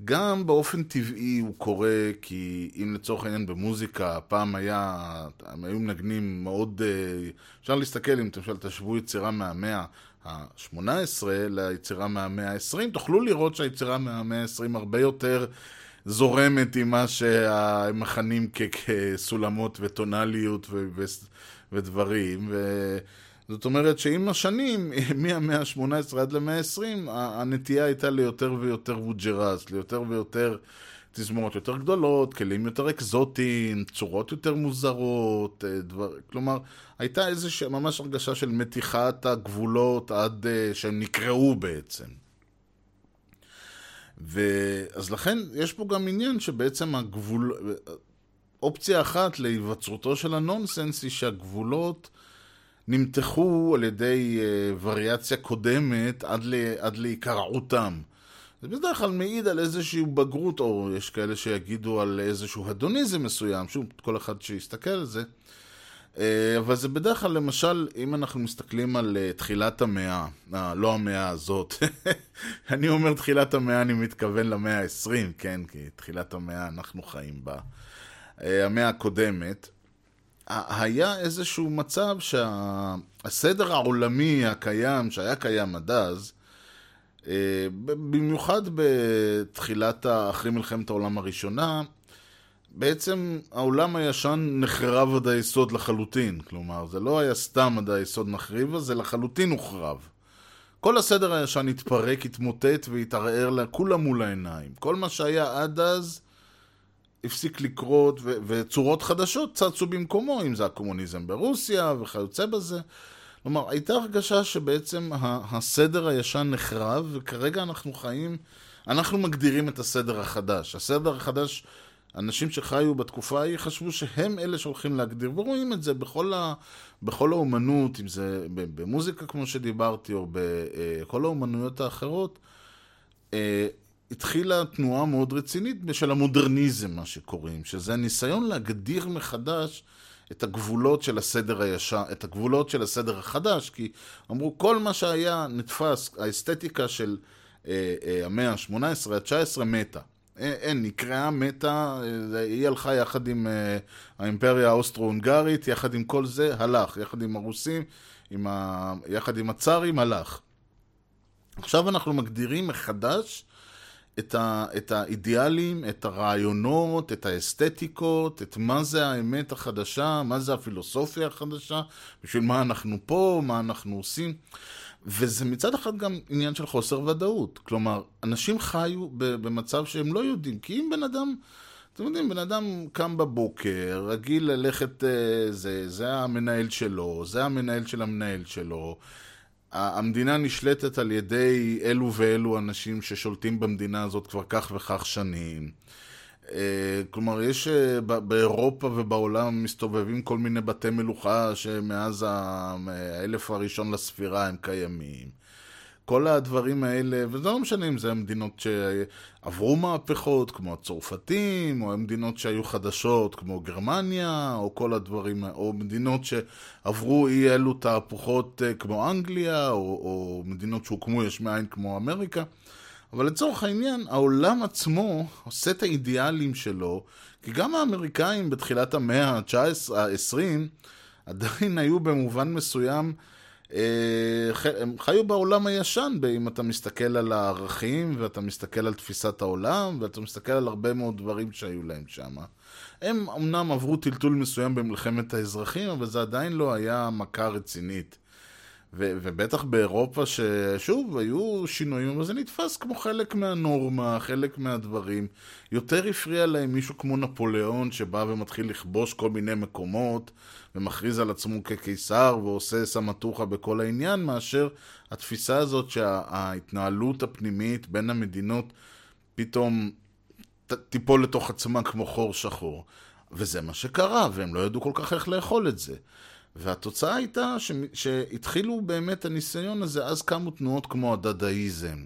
Speaker 4: גם באופן טבעי הוא קורה, כי אם לצורך העניין במוזיקה, פעם היה, הם היו מנגנים מאוד, אה, אפשר להסתכל, אם למשל תשוו יצירה מהמאה ה-18 ליצירה מהמאה ה-20, תוכלו לראות שהיצירה מהמאה ה-20 הרבה יותר זורמת עם מה שהם מכנים כסולמות וטונליות ודברים. ו- זאת אומרת שעם השנים, מהמאה ה-18 עד למאה ה-20, הנטייה הייתה ליותר ויותר ווג'רס, ליותר ויותר תזמורות יותר גדולות, כלים יותר אקזוטיים, צורות יותר מוזרות, אה, דבר, כלומר, הייתה איזושהי ממש הרגשה של מתיחת הגבולות עד uh, שהם נקראו בעצם. ואז לכן יש פה גם עניין שבעצם הגבול... אופציה אחת להיווצרותו של הנונסנס היא שהגבולות נמתחו על ידי uh, וריאציה קודמת עד, ל... עד להיקרעותם. זה בדרך כלל מעיד על איזושהי בגרות, או יש כאלה שיגידו על איזשהו הדוניזם מסוים, שוב, כל אחד שיסתכל על זה. אה, אבל זה בדרך כלל, למשל, אם אנחנו מסתכלים על uh, תחילת המאה, אה, לא המאה הזאת, אני אומר תחילת המאה, אני מתכוון למאה ה-20, כן, כי תחילת המאה אנחנו חיים בה. המאה הקודמת, היה איזשהו מצב שהסדר העולמי הקיים, שהיה קיים עד אז, אה, במיוחד בתחילת, אחרי מלחמת העולם הראשונה, בעצם העולם הישן נחרב עד היסוד לחלוטין. כלומר, זה לא היה סתם עד היסוד נחריבה, זה לחלוטין הוחרב. כל הסדר הישן התפרק, התמוטט והתערער לכולם מול העיניים. כל מה שהיה עד אז הפסיק לקרות, ו- וצורות חדשות צצו במקומו, אם זה הקומוניזם ברוסיה וכיוצא בזה. כלומר, הייתה הרגשה שבעצם הסדר הישן נחרב, וכרגע אנחנו חיים, אנחנו מגדירים את הסדר החדש. הסדר החדש, אנשים שחיו בתקופה ההיא חשבו שהם אלה שהולכים להגדיר, ורואים את זה בכל, ה, בכל האומנות, אם זה במוזיקה כמו שדיברתי, או בכל האומנויות האחרות. התחילה תנועה מאוד רצינית של המודרניזם, מה שקוראים, שזה ניסיון להגדיר מחדש את הגבולות של הסדר הישר, את הגבולות של הסדר החדש, כי אמרו כל מה שהיה נתפס, האסתטיקה של אה, אה, המאה ה-18 ה-19 מתה. אה, אין, נקראה מתה, אה, היא הלכה יחד עם אה, האימפריה האוסטרו-הונגרית, יחד עם כל זה, הלך, יחד עם הרוסים, עם ה... יחד עם הצארים, הלך. עכשיו אנחנו מגדירים מחדש את, ה, את האידיאלים, את הרעיונות, את האסתטיקות, את מה זה האמת החדשה, מה זה הפילוסופיה החדשה, בשביל מה אנחנו פה, מה אנחנו עושים. וזה מצד אחד גם עניין של חוסר ודאות. כלומר, אנשים חיו במצב שהם לא יודעים, כי אם בן אדם... אתם יודעים, בן אדם קם בבוקר, רגיל ללכת, אה, זה, זה המנהל שלו, זה המנהל של המנהל שלו, המדינה נשלטת על ידי אלו ואלו אנשים ששולטים במדינה הזאת כבר כך וכך שנים. אה, כלומר, יש אה, באירופה ובעולם מסתובבים כל מיני בתי מלוכה שמאז האלף הראשון לספירה הם קיימים. כל הדברים האלה, וזה לא משנה אם זה המדינות שעברו מהפכות, כמו הצרפתים, או המדינות שהיו חדשות, כמו גרמניה, או כל הדברים, או מדינות שעברו אי אלו תהפוכות אה, כמו אנגליה, או, או מדינות שהוקמו יש מאין כמו אמריקה. אבל לצורך העניין, העולם עצמו עושה את האידיאלים שלו, כי גם האמריקאים בתחילת המאה ה-20 עדיין היו במובן מסוים הם חיו בעולם הישן, אם אתה מסתכל על הערכים, ואתה מסתכל על תפיסת העולם, ואתה מסתכל על הרבה מאוד דברים שהיו להם שם. הם אמנם עברו טלטול מסוים במלחמת האזרחים, אבל זה עדיין לא היה מכה רצינית. ו- ובטח באירופה, ששוב, היו שינויים, אבל זה נתפס כמו חלק מהנורמה, חלק מהדברים. יותר הפריע להם מישהו כמו נפוליאון, שבא ומתחיל לכבוש כל מיני מקומות, ומכריז על עצמו כקיסר, ועושה סמטוחה בכל העניין, מאשר התפיסה הזאת שההתנהלות הפנימית בין המדינות פתאום תיפול לתוך עצמה כמו חור שחור. וזה מה שקרה, והם לא ידעו כל כך איך לאכול את זה. והתוצאה הייתה ש... שהתחילו באמת הניסיון הזה, אז קמו תנועות כמו הדדאיזם,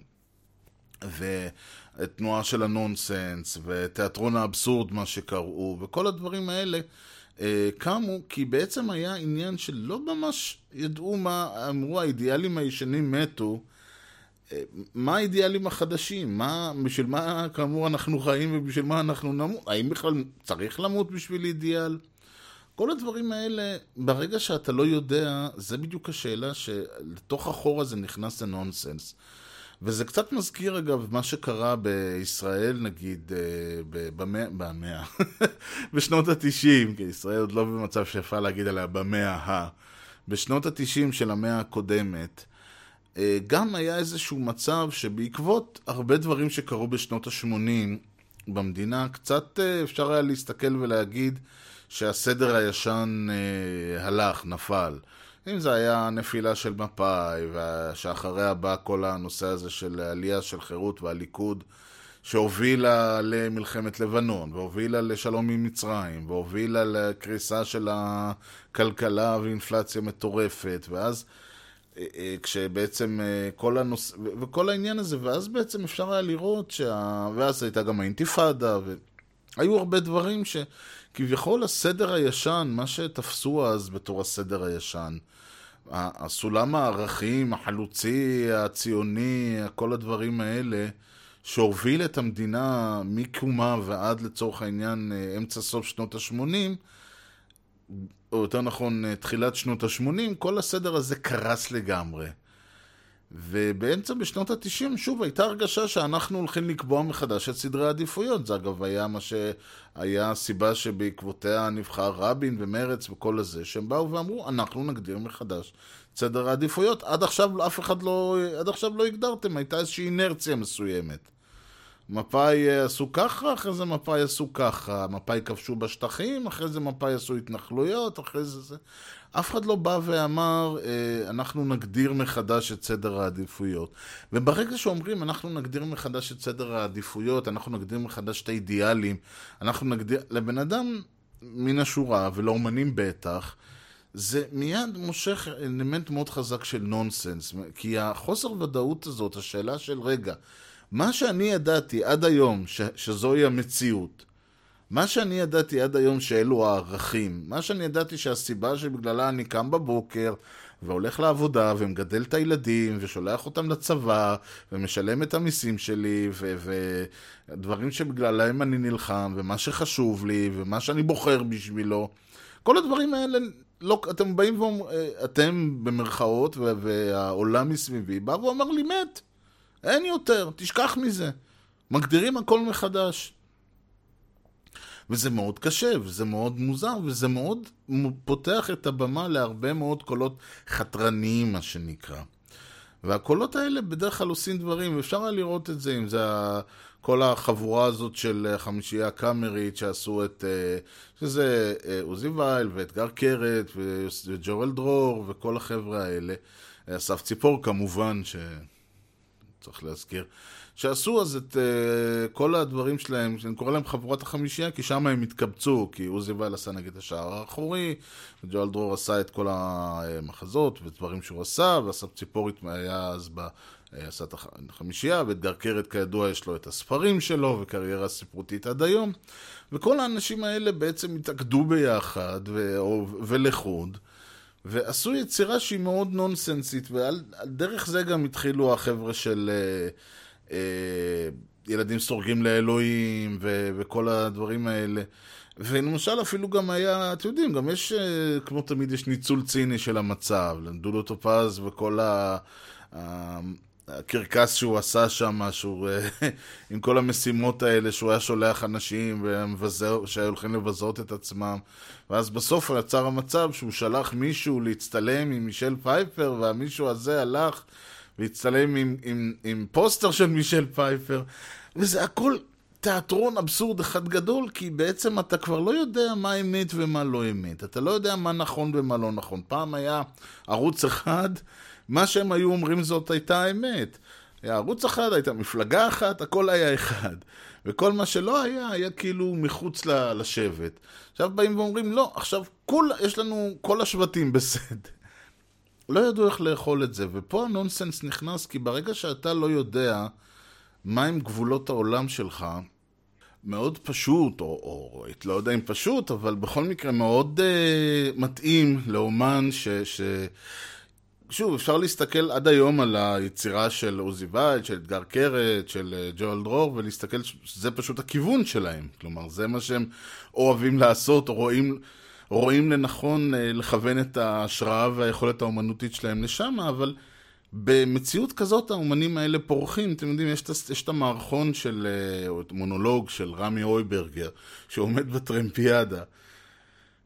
Speaker 4: ותנועה של הנונסנס, ותיאטרון האבסורד, מה שקראו, וכל הדברים האלה אה, קמו, כי בעצם היה עניין שלא ממש ידעו מה, אמרו האידיאלים הישנים מתו, אה, מה האידיאלים החדשים? מה, בשביל מה כאמור אנחנו חיים ובשביל מה אנחנו נמות? האם בכלל צריך למות בשביל אידיאל? כל הדברים האלה, ברגע שאתה לא יודע, זה בדיוק השאלה שלתוך החור הזה נכנס הנונסנס. וזה קצת מזכיר אגב מה שקרה בישראל נגיד אה, במאה, במאה, בשנות התשעים, כי ישראל עוד לא במצב שאפשר להגיד עליה במאה ה... בשנות התשעים של המאה הקודמת, אה, גם היה איזשהו מצב שבעקבות הרבה דברים שקרו בשנות ה-80 במדינה, קצת אה, אפשר היה להסתכל ולהגיד שהסדר הישן הלך, נפל. אם זה היה נפילה של מפא"י, ושאחריה בא כל הנושא הזה של עלייה של חירות והליכוד, שהובילה למלחמת לבנון, והובילה לשלום עם מצרים, והובילה לקריסה של הכלכלה ואינפלציה מטורפת, ואז אה, אה, כשבעצם אה, כל הנושא, וכל העניין הזה, ואז בעצם אפשר היה לראות שה... ואז הייתה גם האינתיפאדה, והיו הרבה דברים שכביכול הסדר הישן, מה שתפסו אז בתור הסדר הישן, הסולם הערכים, החלוצי, הציוני, כל הדברים האלה, שהוביל את המדינה מקומה ועד לצורך העניין אה, אמצע סוף שנות ה-80, או יותר נכון, אה, תחילת שנות ה-80, כל הסדר הזה קרס לגמרי. ובאמצע בשנות ה-90, שוב, הייתה הרגשה שאנחנו הולכים לקבוע מחדש את סדרי העדיפויות. זה אגב היה מה שהיה הסיבה שבעקבותיה נבחר רבין ומרץ וכל הזה, שהם באו ואמרו, אנחנו נגדיר מחדש את סדר העדיפויות. עד עכשיו אף אחד לא, עד עכשיו לא הגדרתם, הייתה איזושהי אינרציה מסוימת. מפא"י אה, עשו ככה, אחרי זה מפא"י עשו ככה, מפא"י כבשו בשטחים, אחרי זה מפא"י עשו התנחלויות, אחרי זה זה... אף אחד לא בא ואמר, אה, אנחנו נגדיר מחדש את סדר העדיפויות. וברגע שאומרים, אנחנו נגדיר מחדש את סדר העדיפויות, אנחנו נגדיר מחדש את האידיאלים, אנחנו נגדיר... לבן אדם מן השורה, ולאומנים בטח, זה מיד מושך אלמנט מאוד חזק של נונסנס, כי החוסר ודאות הזאת, השאלה של רגע, מה שאני ידעתי עד היום, ש- שזוהי המציאות, מה שאני ידעתי עד היום שאלו הערכים, מה שאני ידעתי שהסיבה שבגללה אני קם בבוקר והולך לעבודה ומגדל את הילדים ושולח אותם לצבא ומשלם את המיסים שלי ו- ודברים שבגללם אני נלחם ומה שחשוב לי ומה שאני בוחר בשבילו, כל הדברים האלה, לא, אתם באים ואומרים, אתם במרכאות וה- והעולם מסביבי בא ואומר לי מת, אין יותר, תשכח מזה. מגדירים הכל מחדש. וזה מאוד קשה, וזה מאוד מוזר, וזה מאוד פותח את הבמה להרבה מאוד קולות חתרניים, מה שנקרא. והקולות האלה בדרך כלל עושים דברים, ואפשר היה לראות את זה, אם זה כל החבורה הזאת של החמישייה הקאמרית שעשו את... אה, שזה אה, עוזי וייל ואתגר קרת וג'ורל דרור וכל החבר'ה האלה. אסף ציפור כמובן, שצריך להזכיר. שעשו אז את uh, כל הדברים שלהם, שאני קורא להם חבורת החמישייה, כי שם הם התקבצו, כי עוזי וייל עשה נגיד השער האחורי, וג'ואל דרור עשה את כל המחזות ודברים שהוא עשה, ואסף ציפורית היה אז ב... עשה את החמישייה, ואתגר קרת כידוע יש לו את הספרים שלו, וקריירה ספרותית עד היום. וכל האנשים האלה בעצם התאגדו ביחד ו... ולחוד. ועשו יצירה שהיא מאוד נונסנסית, ועל דרך זה גם התחילו החבר'ה של אה, אה, ילדים סורגים לאלוהים ו, וכל הדברים האלה. ולמשל אפילו גם היה, אתם יודעים, גם יש, אה, כמו תמיד, יש ניצול ציני של המצב. דודו טופז וכל ה... הקרקס שהוא עשה שם, שהוא, אה, עם כל המשימות האלה, שהוא היה שולח אנשים ומבזר, שהולכים לבזות את עצמם. ואז בסוף יצר המצב שהוא שלח מישהו להצטלם עם מישל פייפר, והמישהו הזה הלך והצטלם עם, עם, עם פוסטר של מישל פייפר, וזה הכל תיאטרון אבסורד אחד גדול, כי בעצם אתה כבר לא יודע מה אמת ומה לא אמת. אתה לא יודע מה נכון ומה לא נכון. פעם היה ערוץ אחד, מה שהם היו אומרים זאת הייתה האמת. היה ערוץ אחד, הייתה מפלגה אחת, הכל היה אחד. וכל מה שלא היה, היה כאילו מחוץ לשבט. עכשיו באים ואומרים, לא, עכשיו כול, יש לנו כל השבטים בסדר. לא ידעו איך לאכול את זה, ופה הנונסנס נכנס, כי ברגע שאתה לא יודע מהם גבולות העולם שלך, מאוד פשוט, או, או לא יודע אם פשוט, אבל בכל מקרה מאוד uh, מתאים לאומן ש... ש... שוב, אפשר להסתכל עד היום על היצירה של עוזי וייד, של אתגר קרת, של אה, ג'ואל דרור, ולהסתכל שזה פשוט הכיוון שלהם. כלומר, זה מה שהם אוהבים לעשות, או רואים, רואים לנכון אה, לכוון את ההשראה והיכולת האומנותית שלהם לשם, אבל במציאות כזאת האומנים האלה פורחים. אתם יודעים, יש, את- יש את המערכון של, אה, או את מונולוג של רמי אויברגר, שעומד בטרמפיאדה.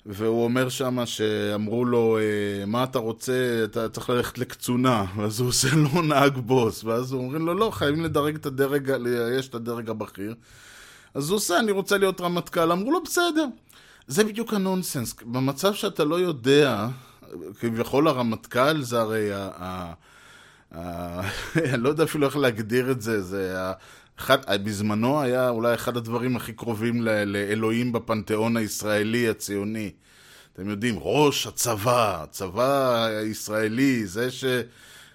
Speaker 4: והוא אומר שמה שאמרו לו, אה, מה אתה רוצה, אתה צריך ללכת לקצונה, ואז הוא עושה לו נהג בוס, ואז הוא אומרים לו, לא, חייבים לדרג את הדרג, יש את הדרג הבכיר. אז הוא עושה, אני רוצה להיות רמטכ"ל, אמרו לו, בסדר. זה בדיוק הנונסנס, במצב שאתה לא יודע, כביכול הרמטכ"ל זה הרי ה... ה... ה... אני לא יודע אפילו איך להגדיר את זה, זה. אחד, בזמנו היה אולי אחד הדברים הכי קרובים ל- לאלוהים בפנתיאון הישראלי הציוני. אתם יודעים, ראש הצבא, הצבא הישראלי, זה ש...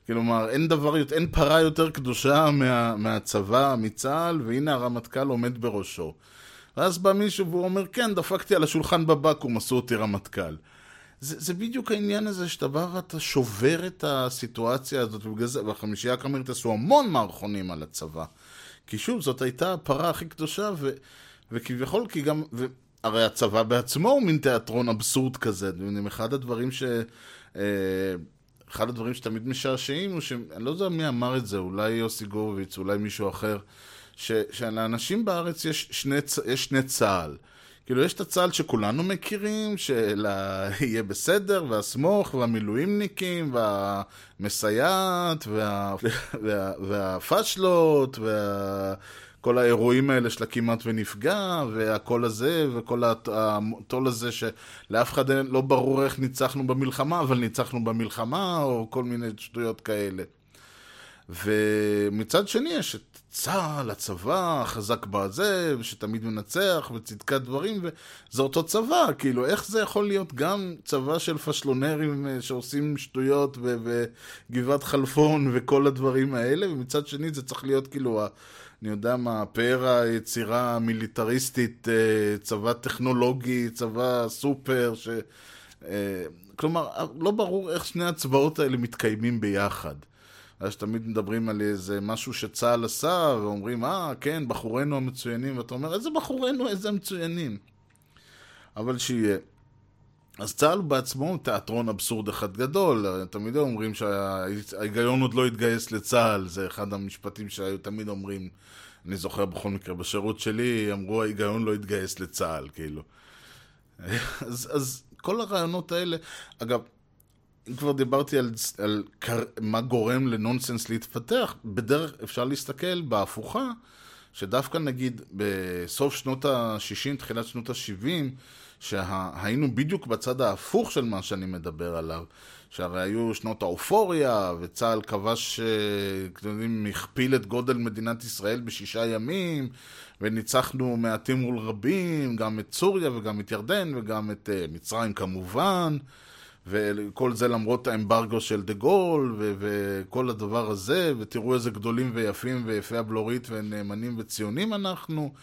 Speaker 4: כלומר, אין דבר, אין פרה יותר קדושה מה, מהצבא, מצה"ל, והנה הרמטכ"ל עומד בראשו. ואז בא מישהו והוא אומר, כן, דפקתי על השולחן בבקו"ם, עשו אותי רמטכ"ל. זה, זה בדיוק העניין הזה שאתה בא ואתה שובר את הסיטואציה הזאת, ובגלל זה, והחמישייה הקאמרית עשו המון מערכונים על הצבא. כי שוב, זאת הייתה הפרה הכי קדושה, ו, וכביכול, כי גם, ו, הרי הצבא בעצמו הוא מין תיאטרון אבסורד כזה. אתם אחד הדברים ש... אה, אחד הדברים שתמיד משעשעים הוא שאני לא יודע מי אמר את זה, אולי יוסי גורוביץ, אולי מישהו אחר, ש, שלאנשים בארץ יש שני, יש שני צה"ל. כאילו, יש את הצה"ל שכולנו מכירים, של יהיה בסדר, והסמוך, והמילואימניקים, והמסייעת, וה, וה, והפשלות, וה... כל האירועים האלה של הכמעט ונפגע, והקול הזה, וכל הט- הטול הזה שלאף אחד לא ברור איך ניצחנו במלחמה, אבל ניצחנו במלחמה, או כל מיני שטויות כאלה. ומצד שני יש את צה"ל, הצבא, החזק בזה, שתמיד מנצח, וצדקת דברים, וזה אותו צבא, כאילו, איך זה יכול להיות גם צבא של פשלונרים אה, שעושים שטויות וגבעת חלפון וכל הדברים האלה, ומצד שני זה צריך להיות כאילו, אני יודע מה, פאר היצירה המיליטריסטית, אה, צבא טכנולוגי, צבא סופר, ש... אה, כלומר, לא ברור איך שני הצבאות האלה מתקיימים ביחד. אז תמיד מדברים על איזה משהו שצה"ל עשה, ואומרים, אה, כן, בחורינו המצוינים, ואתה אומר, איזה בחורינו, איזה מצוינים. אבל שיהיה. אז צה"ל בעצמו הוא תיאטרון אבסורד אחד גדול. תמיד אומרים שההיגיון עוד לא התגייס לצה"ל, זה אחד המשפטים שהיו תמיד אומרים, אני זוכר בכל מקרה, בשירות שלי, אמרו ההיגיון לא התגייס לצה"ל, כאילו. אז, אז כל הרעיונות האלה, אגב, אם כבר דיברתי על, על קר, מה גורם לנונסנס להתפתח, בדרך אפשר להסתכל בהפוכה, שדווקא נגיד בסוף שנות ה-60, תחילת שנות ה-70, שהיינו בדיוק בצד ההפוך של מה שאני מדבר עליו, שהרי היו שנות האופוריה, וצה"ל כבש, אה, אתם יודעים, הכפיל את גודל מדינת ישראל בשישה ימים, וניצחנו מעטים מול רבים, גם את סוריה וגם את ירדן וגם את uh, מצרים כמובן. וכל זה למרות האמברגו של דה גול, ו- וכל הדבר הזה, ותראו איזה גדולים ויפים ויפי הבלורית ונאמנים וציונים אנחנו,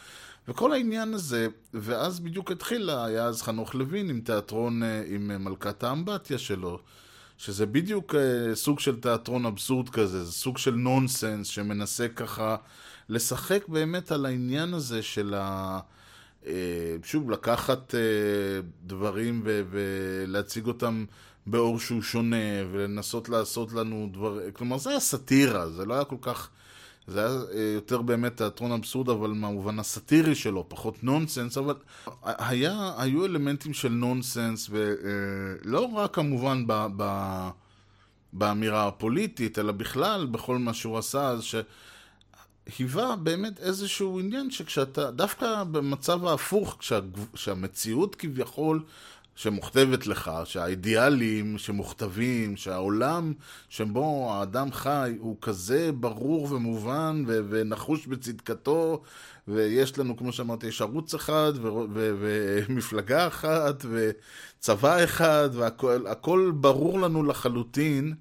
Speaker 4: וכל העניין הזה, ואז בדיוק התחילה, היה אז חנוך לוין עם תיאטרון, אה, עם אה, מלכת האמבטיה שלו, שזה בדיוק אה, סוג של תיאטרון אבסורד כזה, זה סוג של נונסנס שמנסה ככה לשחק באמת על העניין הזה של ה... אה, שוב, לקחת אה, דברים ולהציג אותם באור שהוא שונה, ולנסות לעשות לנו דבר... כלומר, זה היה סאטירה, זה לא היה כל כך... זה היה אה, יותר באמת תיאטרון אבסורד, אבל מהמובן הסאטירי שלו, פחות נונסנס, אבל היה, היו אלמנטים של נונסנס, ולא רק כמובן ב, ב, באמירה הפוליטית, אלא בכלל בכל מה שהוא עשה, אז שהיווה באמת איזשהו עניין שכשאתה, דווקא במצב ההפוך, כשה, כשהמציאות כביכול שמוכתבת לך, שהאידיאלים שמוכתבים, שהעולם שבו האדם חי הוא כזה ברור ומובן ו- ונחוש בצדקתו, ויש לנו, כמו שאמרתי, יש ערוץ אחד, ומפלגה אחת, וצבא אחד, והכל ברור לנו לחלוטין.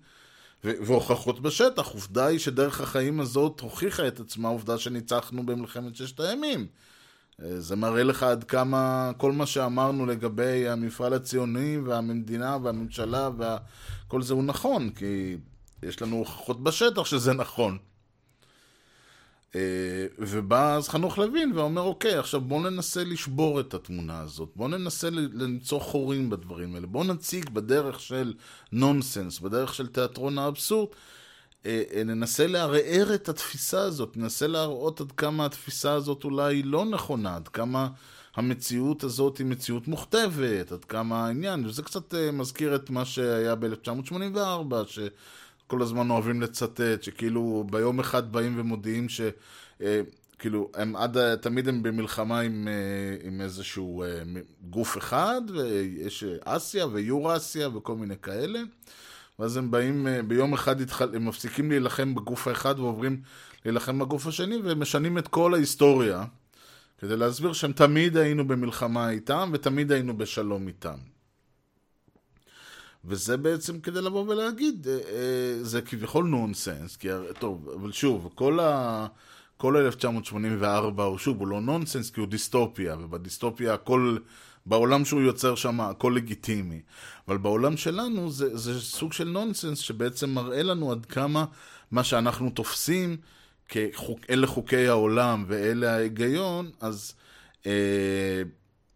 Speaker 4: והוכחות בשטח, עובדה היא שדרך החיים הזאת הוכיחה את עצמה, עובדה שניצחנו במלחמת ששת הימים. זה מראה לך עד כמה כל מה שאמרנו לגבי המפעל הציוני והמדינה והממשלה וכל זה הוא נכון, כי יש לנו הוכחות בשטח שזה נכון. אה, ובא אז חנוך לוין ואומר, אוקיי, עכשיו בואו ננסה לשבור את התמונה הזאת, בואו ננסה למצוא חורים בדברים האלה, בואו נציג בדרך של נונסנס, בדרך של תיאטרון האבסורד, אה, אה, ננסה לערער את התפיסה הזאת, ננסה להראות עד כמה התפיסה הזאת אולי לא נכונה, עד כמה המציאות הזאת היא מציאות מוכתבת, עד כמה העניין, וזה קצת מזכיר את מה שהיה ב-1984, שכל הזמן אוהבים לצטט, שכאילו ביום אחד באים ומודיעים ש... כאילו, הם עד, תמיד הם במלחמה עם, עם איזשהו גוף אחד, ויש אסיה ויורסיה וכל מיני כאלה. ואז הם באים, אה, ביום אחד התחל... הם מפסיקים להילחם בגוף האחד ועוברים להילחם בגוף השני ומשנים את כל ההיסטוריה כדי להסביר שהם תמיד היינו במלחמה איתם ותמיד היינו בשלום איתם. וזה בעצם כדי לבוא ולהגיד, אה, אה, זה כביכול נונסנס, כי טוב, אבל שוב, כל ה... כל 1984 הוא שוב, הוא לא נונסנס כי הוא דיסטופיה, ובדיסטופיה הכל בעולם שהוא יוצר שם הכל לגיטימי. אבל בעולם שלנו זה, זה סוג של נונסנס שבעצם מראה לנו עד כמה מה שאנחנו תופסים כאלה חוקי העולם ואלה ההיגיון, אז אה,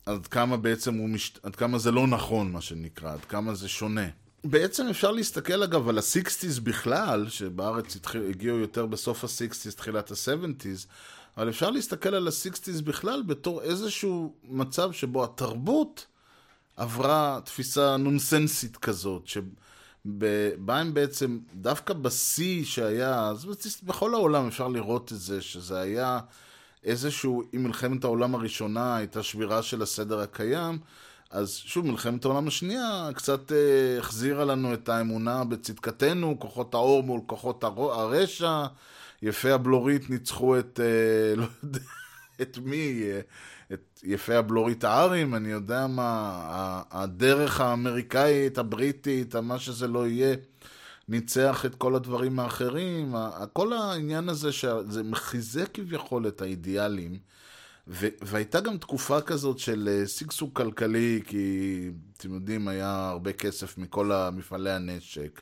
Speaker 4: עד כמה בעצם הוא מש... עד כמה זה לא נכון מה שנקרא, עד כמה זה שונה. בעצם אפשר להסתכל אגב על ה sixties בכלל, שבארץ התחיל, הגיעו יותר בסוף ה sixties, תחילת ה seventies, אבל אפשר להסתכל על ה sixties בכלל בתור איזשהו מצב שבו התרבות עברה תפיסה נונסנסית כזאת, שבה הם בעצם, דווקא בשיא שהיה, אז בכל העולם אפשר לראות את זה, שזה היה איזשהו, אם מלחמת העולם הראשונה הייתה שבירה של הסדר הקיים, אז שוב, מלחמת העולם השנייה קצת אה, החזירה לנו את האמונה בצדקתנו, כוחות האור מול כוחות הרשע, יפי הבלורית ניצחו את, אה, לא יודע, את מי, אה, את יפי הבלורית הארים, אני יודע מה, הדרך האמריקאית, הבריטית, מה שזה לא יהיה, ניצח את כל הדברים האחרים, כל העניין הזה שזה מחיזק כביכול את האידיאלים. ו- והייתה גם תקופה כזאת של אה, שגשוג כלכלי, כי אתם יודעים, היה הרבה כסף מכל המפעלי הנשק.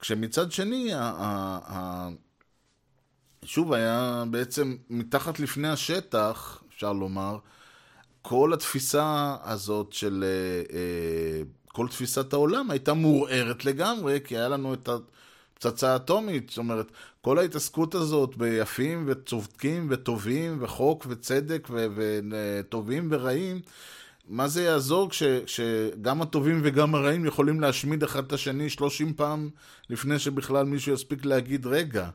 Speaker 4: כשמצד שני, ה- ה- ה- שוב, היה בעצם מתחת לפני השטח, אפשר לומר, כל התפיסה הזאת של... אה, אה, כל תפיסת העולם הייתה מעורערת לגמרי, כי היה לנו את הפצצה האטומית. זאת אומרת, כל ההתעסקות הזאת ביפים וצודקים וטובים וחוק וצדק וטובים ורעים, מה זה יעזור כש, כשגם הטובים וגם הרעים יכולים להשמיד אחד את השני שלושים פעם לפני שבכלל מישהו יספיק להגיד רגע?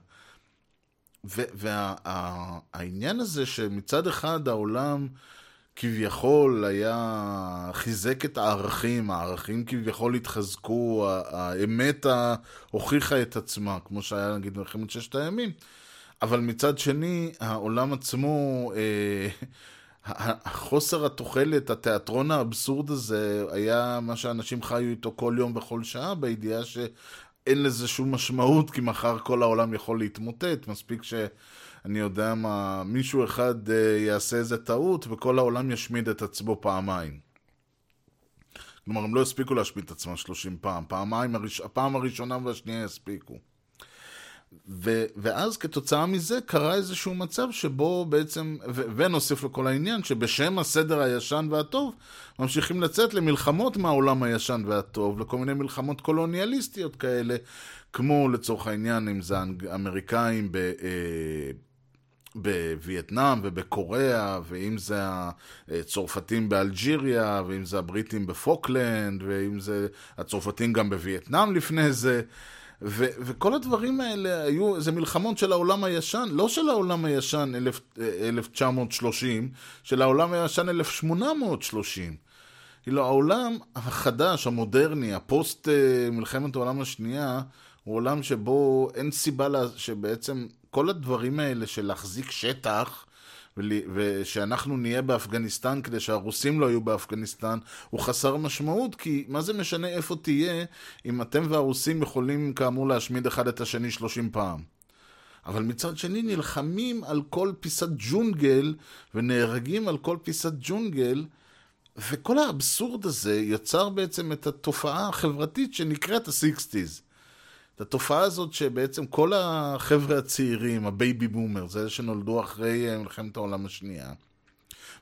Speaker 4: והעניין וה, הזה שמצד אחד העולם כביכול היה, חיזק את הערכים, הערכים כביכול התחזקו, האמת הוכיחה את עצמה, כמו שהיה נגיד במלחמת ששת הימים, אבל מצד שני העולם עצמו, אה, חוסר התוחלת, התיאטרון האבסורד הזה, היה מה שאנשים חיו איתו כל יום וכל שעה, בידיעה ש... אין לזה שום משמעות, כי מחר כל העולם יכול להתמוטט. מספיק שאני יודע מה, מישהו אחד uh, יעשה איזה טעות וכל העולם ישמיד את עצמו פעמיים. כלומר, הם לא הספיקו להשמיד את עצמם 30 פעם. פעמיים, הראש... הפעם הראשונה והשנייה יספיקו. ו- ואז כתוצאה מזה קרה איזשהו מצב שבו בעצם, ו- ונוסיף לכל העניין, שבשם הסדר הישן והטוב, ממשיכים לצאת למלחמות מהעולם הישן והטוב, לכל מיני מלחמות קולוניאליסטיות כאלה, כמו לצורך העניין, אם זה האמריקאים ב... אה, בווייטנאם ובקוריאה, ואם זה הצרפתים באלג'יריה, ואם זה הבריטים בפוקלנד, ואם זה הצרפתים גם בווייטנאם לפני זה. ו- וכל הדברים האלה היו, זה מלחמות של העולם הישן, לא של העולם הישן 1000, 1930, של העולם הישן 1830. כאילו העולם החדש, המודרני, הפוסט מלחמת העולם השנייה, הוא עולם שבו אין סיבה לה, שבעצם כל הדברים האלה של להחזיק שטח, ושאנחנו נהיה באפגניסטן כדי שהרוסים לא יהיו באפגניסטן, הוא חסר משמעות, כי מה זה משנה איפה תהיה, אם אתם והרוסים יכולים כאמור להשמיד אחד את השני שלושים פעם. אבל מצד שני נלחמים על כל פיסת ג'ונגל, ונהרגים על כל פיסת ג'ונגל, וכל האבסורד הזה יצר בעצם את התופעה החברתית שנקראת ה-60's. התופעה הזאת שבעצם כל החבר'ה הצעירים, ה baby boomer, זה שנולדו אחרי אה, מלחמת העולם השנייה.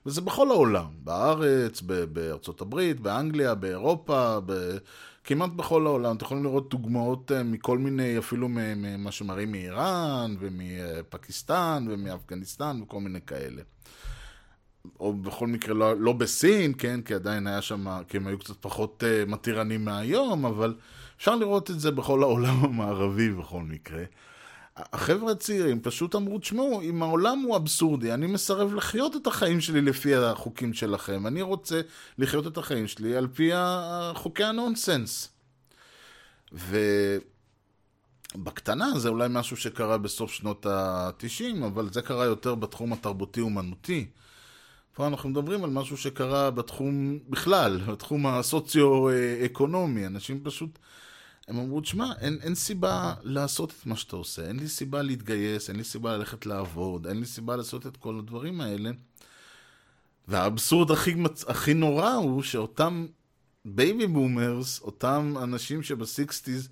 Speaker 4: וזה בכל העולם, בארץ, בארצות הברית, באנגליה, באירופה, ב... כמעט בכל העולם. אתם יכולים לראות דוגמאות אה, מכל מיני, אפילו ממה שמראים מאיראן, ומפקיסטן, ומאפגניסטן, וכל מיני כאלה. או בכל מקרה לא, לא בסין, כן, כי עדיין היה שם, כי הם היו קצת פחות uh, מתירנים מהיום, אבל אפשר לראות את זה בכל העולם המערבי בכל מקרה. החבר'ה הצעירים פשוט אמרו, תשמעו, אם העולם הוא אבסורדי, אני מסרב לחיות את החיים שלי לפי החוקים שלכם. אני רוצה לחיות את החיים שלי על פי חוקי הנונסנס. ובקטנה זה אולי משהו שקרה בסוף שנות ה-90, אבל זה קרה יותר בתחום התרבותי-אומנותי. פה אנחנו מדברים על משהו שקרה בתחום בכלל, בתחום הסוציו-אקונומי. אנשים פשוט, הם אמרו, תשמע, אין, אין סיבה לעשות את מה שאתה עושה, אין לי סיבה להתגייס, אין לי סיבה ללכת לעבוד, אין לי סיבה לעשות את כל הדברים האלה. והאבסורד הכי, הכי נורא הוא שאותם baby boomers, אותם אנשים שב sixties,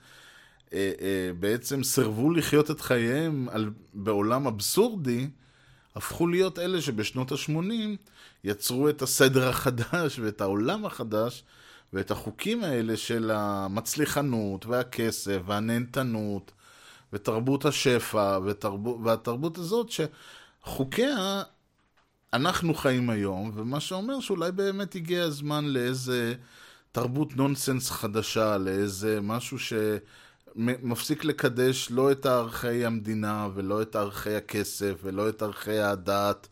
Speaker 4: אה, אה, בעצם סירבו לחיות את חייהם על, בעולם אבסורדי, הפכו להיות אלה שבשנות ה-80 יצרו את הסדר החדש ואת העולם החדש ואת החוקים האלה של המצליחנות והכסף והנהנתנות ותרבות השפע ותרבות, והתרבות הזאת שחוקיה אנחנו חיים היום, ומה שאומר שאולי באמת הגיע הזמן לאיזה תרבות נונסנס חדשה, לאיזה משהו ש... מפסיק לקדש לא את ערכי המדינה, ולא את ערכי הכסף, ולא את ערכי הדת,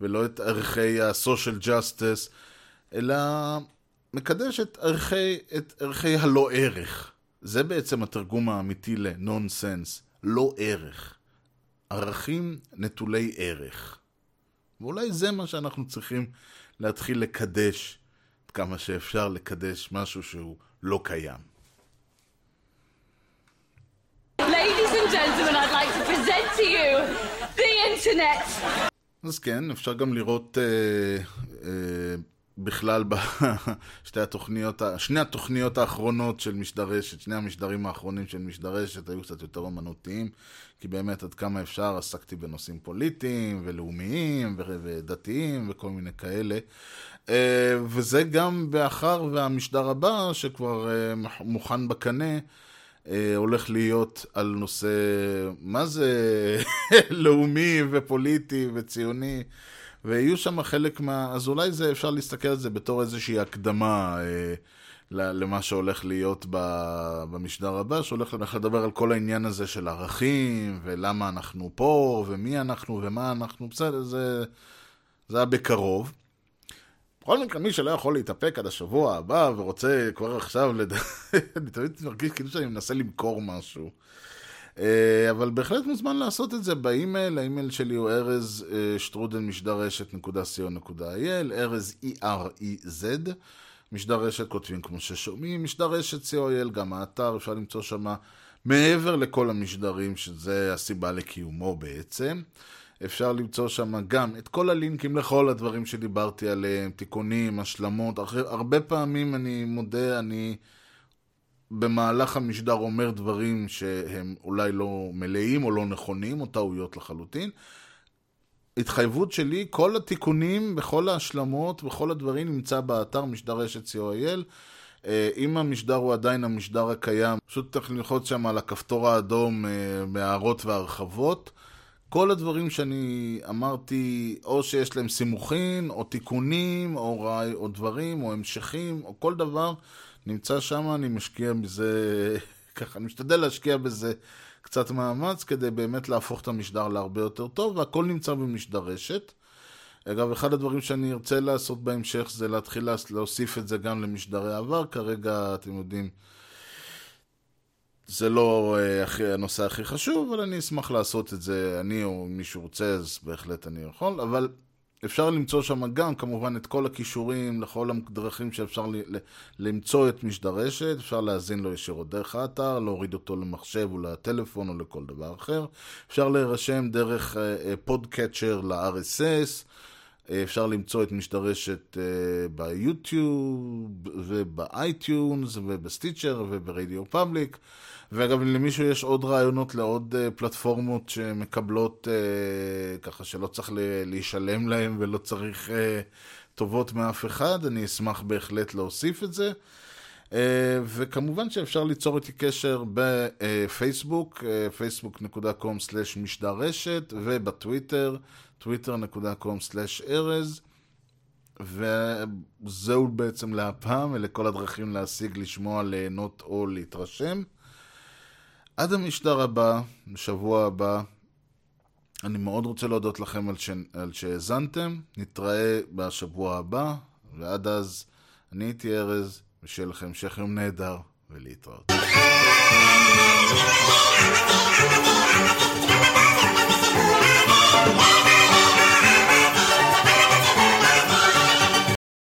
Speaker 4: ולא את ערכי ה-social justice, אלא מקדש את ערכי, את ערכי הלא ערך. זה בעצם התרגום האמיתי לנונסנס, לא ערך. ערכים נטולי ערך. ואולי זה מה שאנחנו צריכים להתחיל לקדש, כמה שאפשר לקדש משהו שהוא לא קיים.
Speaker 5: gentlemen, I'd like to present to you the internet.
Speaker 4: אז כן, אפשר גם לראות אה, אה, בכלל בשתי התוכניות, שני התוכניות האחרונות של משדרשת, שני המשדרים האחרונים של משדרשת היו קצת יותר אמנותיים, כי באמת עד כמה אפשר עסקתי בנושאים פוליטיים ולאומיים ודתיים וכל מיני כאלה. אה, וזה גם באחר והמשדר הבא, שכבר אה, מוכן בקנה, אה, הולך להיות על נושא, מה זה לאומי ופוליטי וציוני, ויהיו שם חלק מה... אז אולי זה, אפשר להסתכל על זה בתור איזושהי הקדמה אה, למה שהולך להיות במשדר הבא, שהולך לדבר על כל העניין הזה של ערכים, ולמה אנחנו פה, ומי אנחנו, ומה אנחנו, בסדר, זה, זה היה בקרוב. בכל מקרה, מי שלא יכול להתאפק עד השבוע הבא ורוצה כבר עכשיו, לד... אני תמיד מרגיש כאילו שאני מנסה למכור משהו. אה, אבל בהחלט מוזמן לעשות את זה באימייל, האימייל שלי הוא ארז אה, שטרודל משדר רשת.co.il, ארז E-R-E-Z, משדר רשת כותבים כמו ששומעים, משדר רשת co.il, גם האתר, אפשר למצוא שם מעבר לכל המשדרים, שזה הסיבה לקיומו בעצם. אפשר למצוא שם גם את כל הלינקים לכל הדברים שדיברתי עליהם, תיקונים, השלמות. הרבה פעמים אני מודה, אני במהלך המשדר אומר דברים שהם אולי לא מלאים או לא נכונים, או טעויות לחלוטין. התחייבות שלי, כל התיקונים בכל ההשלמות, בכל הדברים נמצא באתר משדר רשת co.il. אה, אם המשדר הוא עדיין המשדר הקיים, פשוט צריך ללחוץ שם על הכפתור האדום אה, מהערות והרחבות. כל הדברים שאני אמרתי, או שיש להם סימוכין, או תיקונים, או, רעי, או דברים, או המשכים, או כל דבר, נמצא שם, אני משקיע בזה, ככה, אני משתדל להשקיע בזה קצת מאמץ, כדי באמת להפוך את המשדר להרבה יותר טוב, והכל נמצא במשדר רשת. אגב, אחד הדברים שאני ארצה לעשות בהמשך זה להתחיל להוסיף את זה גם למשדרי עבר. כרגע, אתם יודעים, זה לא uh, הכי, הנושא הכי חשוב, אבל אני אשמח לעשות את זה, אני או מישהו רוצה, אז בהחלט אני יכול, אבל אפשר למצוא שם גם כמובן את כל הכישורים לכל הדרכים שאפשר ל- ל- למצוא את משדרשת, אפשר להאזין לו ישירות דרך האתר, להוריד אותו למחשב או לטלפון או לכל דבר אחר, אפשר להירשם דרך podcatcher uh, ל-RSS, אפשר למצוא את משדרשת uh, ב YouTube וב iTunes וב Stitcher וב RadioPublic. ואגב, למישהו יש עוד רעיונות לעוד uh, פלטפורמות שמקבלות, uh, ככה שלא צריך להישלם להם ולא צריך uh, טובות מאף אחד, אני אשמח בהחלט להוסיף את זה. וכמובן שאפשר ליצור איתי קשר בפייסבוק, facebook.com/משדר רשת, ובטוויטר, twitter.com/ארז. וזהו בעצם להפעם, אלה כל הדרכים להשיג, לשמוע, ליהנות או להתרשם. עד המשדר הבא, בשבוע הבא, אני מאוד רוצה להודות לכם על, ש... על שהאזנתם. נתראה בשבוע הבא, ועד אז, אני הייתי ארז, ושיהיה לכם המשך יום נהדר, ולהתראות. You.